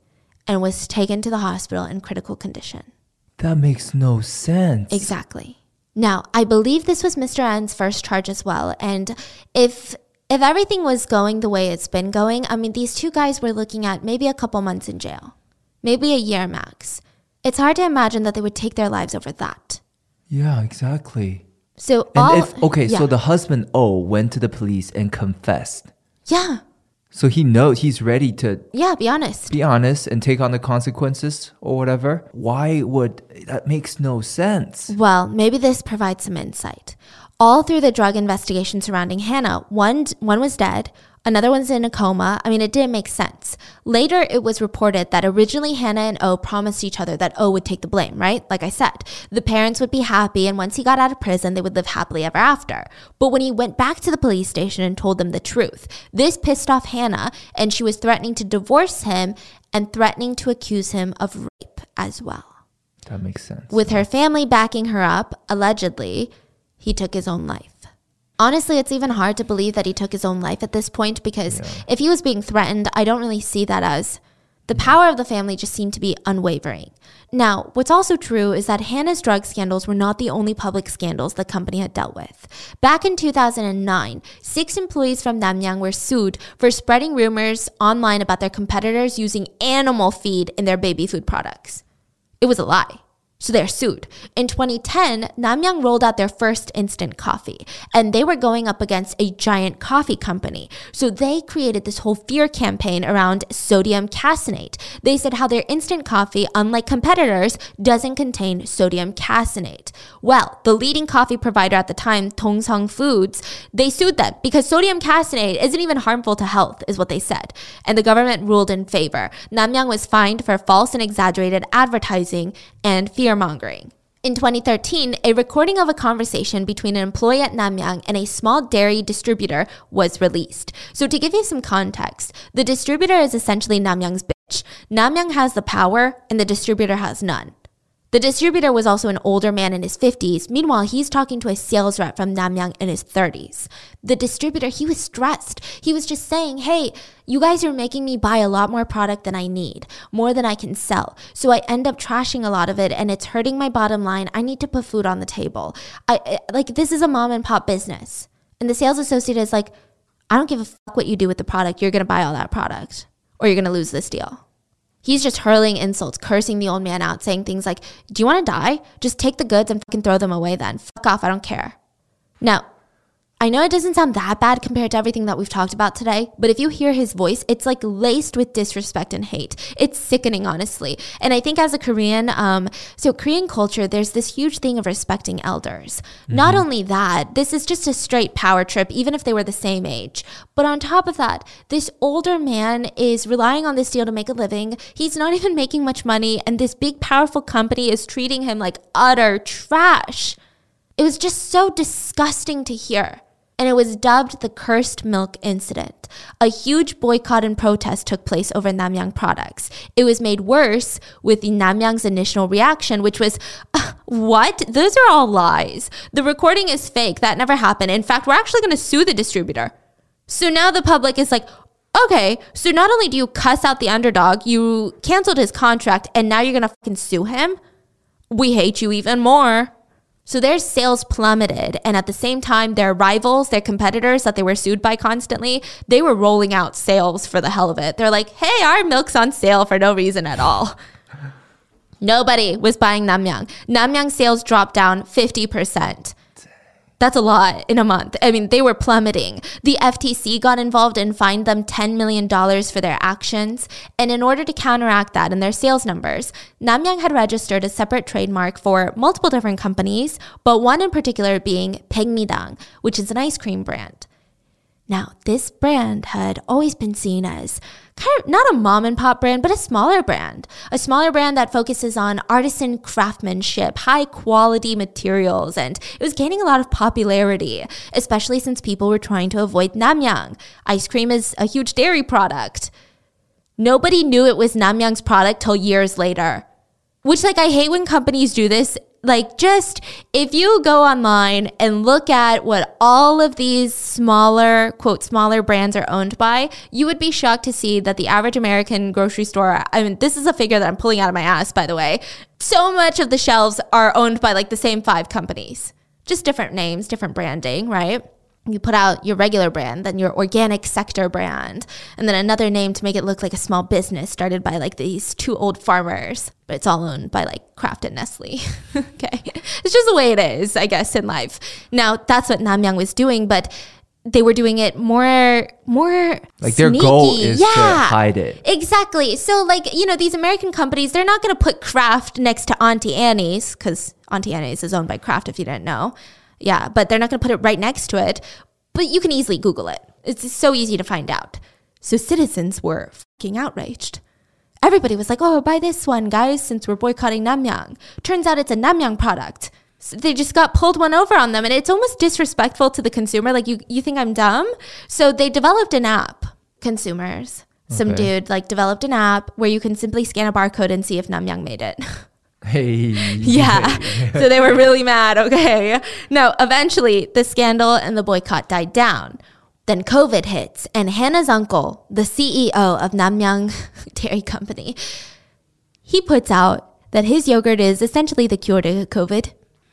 and was taken to the hospital in critical condition. That makes no sense. Exactly. Now, I believe this was Mr. N's first charge as well. And if if everything was going the way it's been going, I mean these two guys were looking at maybe a couple months in jail. Maybe a year max. It's hard to imagine that they would take their lives over that. Yeah, exactly. So And all if okay, yeah. so the husband O went to the police and confessed. Yeah. So he knows he's ready to Yeah, be honest. be honest and take on the consequences or whatever. Why would that makes no sense? Well, maybe this provides some insight. All through the drug investigation surrounding Hannah, one one was dead, another one's in a coma. I mean, it didn't make sense. Later, it was reported that originally Hannah and O promised each other that O would take the blame, right? Like I said, the parents would be happy, and once he got out of prison, they would live happily ever after. But when he went back to the police station and told them the truth, this pissed off Hannah, and she was threatening to divorce him and threatening to accuse him of rape as well. That makes sense. With her family backing her up, allegedly, he took his own life. Honestly, it's even hard to believe that he took his own life at this point because if he was being threatened, I don't really see that as the power of the family just seemed to be unwavering. Now, what's also true is that Hannah's drug scandals were not the only public scandals the company had dealt with. Back in 2009, six employees from Namyang were sued for spreading rumors online about their competitors using animal feed in their baby food products. It was a lie. So they're sued. In 2010, Namyang rolled out their first instant coffee, and they were going up against a giant coffee company. So they created this whole fear campaign around sodium caseinate. They said how their instant coffee, unlike competitors, doesn't contain sodium caseinate. Well, the leading coffee provider at the time, Dongsuh Foods, they sued them because sodium caseinate isn't even harmful to health, is what they said. And the government ruled in favor. Namyang was fined for false and exaggerated advertising and fear In 2013, a recording of a conversation between an employee at Namyang and a small dairy distributor was released. So, to give you some context, the distributor is essentially Namyang's bitch. Namyang has the power, and the distributor has none. The distributor was also an older man in his 50s. Meanwhile, he's talking to a sales rep from Namyang in his 30s. The distributor, he was stressed. He was just saying, hey, you guys are making me buy a lot more product than I need, more than I can sell. So I end up trashing a lot of it and it's hurting my bottom line. I need to put food on the table. I, like this is a mom and pop business. And the sales associate is like, I don't give a fuck what you do with the product. You're going to buy all that product or you're going to lose this deal. He's just hurling insults, cursing the old man out, saying things like, Do you want to die? Just take the goods and fucking throw them away then. Fuck off, I don't care. Now, I know it doesn't sound that bad compared to everything that we've talked about today, but if you hear his voice, it's like laced with disrespect and hate. It's sickening, honestly. And I think as a Korean, um, so Korean culture, there's this huge thing of respecting elders. Not only that, this is just a straight power trip, even if they were the same age. But on top of that, this older man is relying on this deal to make a living. He's not even making much money, and this big, powerful company is treating him like utter trash. It was just so disgusting to hear. And it was dubbed the cursed milk incident. A huge boycott and protest took place over Namyang products. It was made worse with the Namyang's initial reaction, which was, What? Those are all lies. The recording is fake. That never happened. In fact, we're actually going to sue the distributor. So now the public is like, okay, so not only do you cuss out the underdog, you canceled his contract, and now you're gonna fucking sue him? We hate you even more. So their sales plummeted. And at the same time, their rivals, their competitors that they were sued by constantly, they were rolling out sales for the hell of it. They're like, hey, our milk's on sale for no reason at all. Nobody was buying Namyang. Namyang sales dropped down 50%. That's a lot in a month. I mean, they were plummeting. The FTC got involved and fined them $10 million for their actions. And in order to counteract that in their sales numbers, Namyang had registered a separate trademark for multiple different companies, but one in particular being Baekmidang, which is an ice cream brand. Now, this brand had always been seen as kind of not a mom and pop brand, but a smaller brand. A smaller brand that focuses on artisan craftsmanship, high quality materials, and it was gaining a lot of popularity, especially since people were trying to avoid Namyang. Ice cream is a huge dairy product. Nobody knew it was Namyang's product till years later. Which, like, I hate when companies do this like just if you go online and look at what all of these smaller quote smaller brands are owned by you would be shocked to see that the average american grocery store i mean this is a figure that i'm pulling out of my ass by the way so much of the shelves are owned by like the same five companies. Just different names different branding right you put out your regular brand, then your organic sector brand, and then another name to make it look like a small business started by like these two old farmers, but it's all owned by like Kraft and Nestle. okay. It's just the way it is, I guess, in life. Now, that's what Namyang was doing, but they were doing it more more like their sneaky. goal is yeah, to hide it exactly so like you know these american companies they're not going to put kraft next to auntie annie's because auntie annie's is owned by kraft if you didn't know yeah, but they're not going to put it right next to it. But you can easily Google it. It's so easy to find out. So citizens were fucking outraged. Everybody was like, oh, buy this one, guys, since we're boycotting Namyang. Turns out it's a Namyang product. So they just got pulled one over on them, and it's almost disrespectful to the consumer. Like, you, you think I'm dumb? So they developed an app, consumers. Some Okay. dude like developed an app where you can simply scan a barcode and see if Namyang made it. hey Yeah. so they were really mad. Okay. No, eventually, the scandal and the boycott died down. Then COVID hits, and Hannah's uncle, the CEO of Namyang Dairy Company, he puts out that his yogurt is essentially the cure to COVID.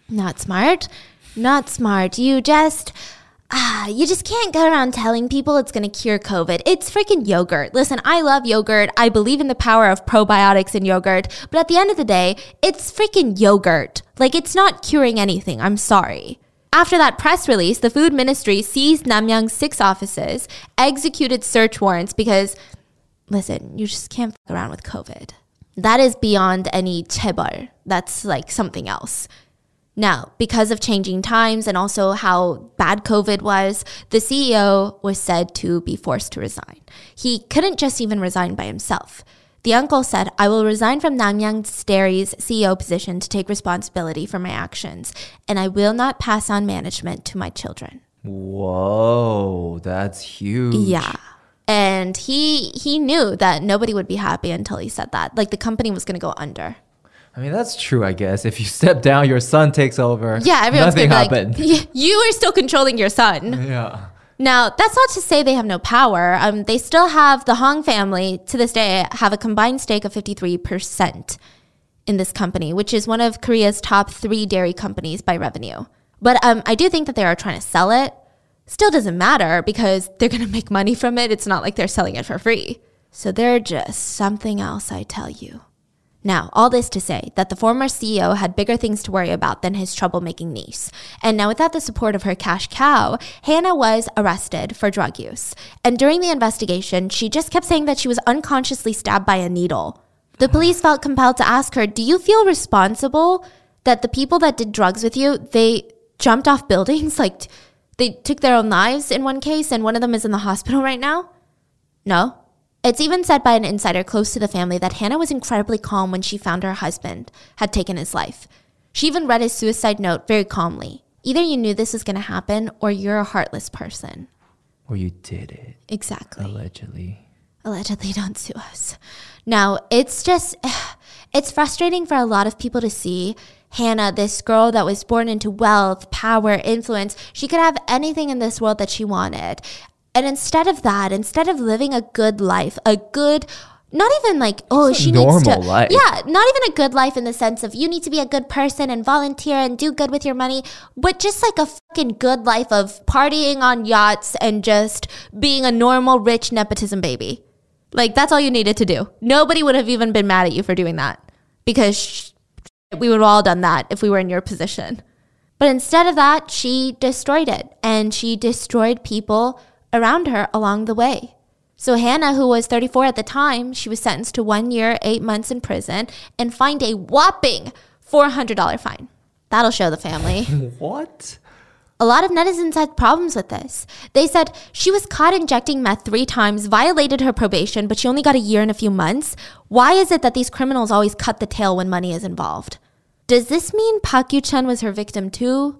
Not smart. Not smart. You just. Ah, you just can't go around telling people it's going to cure COVID. It's freaking yogurt. Listen, I love yogurt. I believe in the power of probiotics in yogurt. But at the end of the day, it's freaking yogurt. Like, it's not curing anything. I'm sorry. After that press release, the food ministry seized Namyang's six offices, executed search warrants because, listen, you just can't fuck around with COVID. That is beyond any chaebol. That's like something else. Now, because of changing times and also how bad COVID was, the CEO was said to be forced to resign. He couldn't just even resign by himself. The uncle said, I will resign from Namyang Dairy's CEO position to take responsibility for my actions, and I will not pass on management to my children. whoa that's huge Yeah. And he he knew that nobody would be happy until he said that. Like the company was going to go under. I mean that's true i guess if you step down your son takes over Yeah, everyone's nothing be happened like, you are still controlling your son. yeah Now, that's not to say they have no power. Um, they still have the Hong family to this day have a combined stake of 53% in this company, which is one of Korea's top three dairy companies by revenue. But um, I do think that they are trying to sell it. Still doesn't matter because they're going to make money from it. It's not like they're selling it for free. So they're just something else, I tell you. Now, all this to say that the former CEO had bigger things to worry about than his troublemaking niece. And now, without the support of her cash cow, Hannah was arrested for drug use. And during the investigation, she just kept saying that she was unconsciously stabbed by a needle. The police felt compelled to ask her, Do you feel responsible that the people that did drugs with you, they jumped off buildings? Like, they took their own lives in one case, and one of them is in the hospital right now? No. It's even said by an insider close to the family that Hannah was incredibly calm when she found her husband had taken his life. She even read his suicide note very calmly, either you knew this was going to happen or you're a heartless person. Or you did it. Exactly. Allegedly. Allegedly, don't sue us. Now, it's just, it's frustrating for a lot of people to see Hannah, this girl that was born into wealth, power, influence. She could have anything in this world that she wanted. And instead of that, instead of living a good life, a good, not even like oh she needs to life. yeah not even a good life in the sense of you need to be a good person and volunteer and do good with your money but just like a fucking good life of partying on yachts and just being a normal rich nepotism baby. Like that's all you needed to do. Nobody would have even been mad at you for doing that because sh- we would have all done that if we were in your position. But instead of that she destroyed it. And she destroyed people around her along the way so Hannah, who was 34 at the time, she was sentenced to one year, eight months in prison, and fined a whopping $400 fine. That'll show the family. What? A lot of netizens had problems with this. They said she was caught injecting meth three times, violated her probation, but she only got a year and a few months. Why is it that these criminals always cut the tail when money is involved? Does this mean Park Yu Chun was her victim too?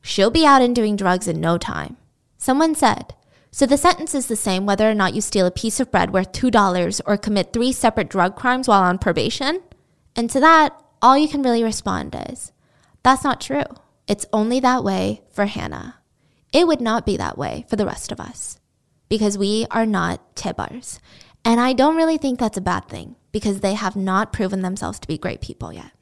She'll be out and doing drugs in no time. Someone said, so the sentence is the same whether or not you steal a piece of bread worth $2 or commit three separate drug crimes while on probation? And to that, all you can really respond is, that's not true. It's only that way for Hannah. It would not be that way for the rest of us because we are not chaebols. And I don't really think that's a bad thing because they have not proven themselves to be great people yet.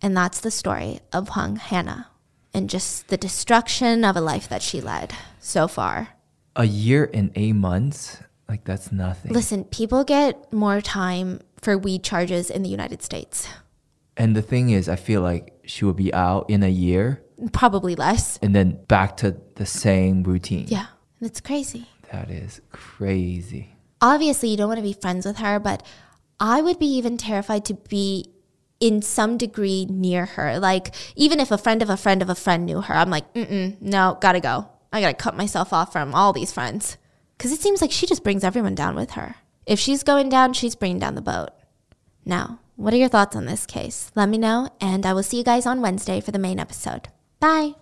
And that's the story of Hwang Hannah and just the destruction of a life that she led so far. A year and eight months? Like that's nothing. Listen, people get more time for weed charges in the United States. And the thing is, I feel like she will be out in a year Probably less. and then back to the same routine. Yeah. It's crazy. That is crazy. Obviously, you don't want to be friends with her, but I would be even terrified to be in some degree near her. Like, even if a friend of a friend of a friend knew her, I'm like, mm-mm, no, gotta go. I gotta cut myself off from all these friends. Because it seems like she just brings everyone down with her. If she's going down, she's bringing down the boat. Now, what are your thoughts on this case? Let me know, and I will see you guys on Wednesday for the main episode. Bye.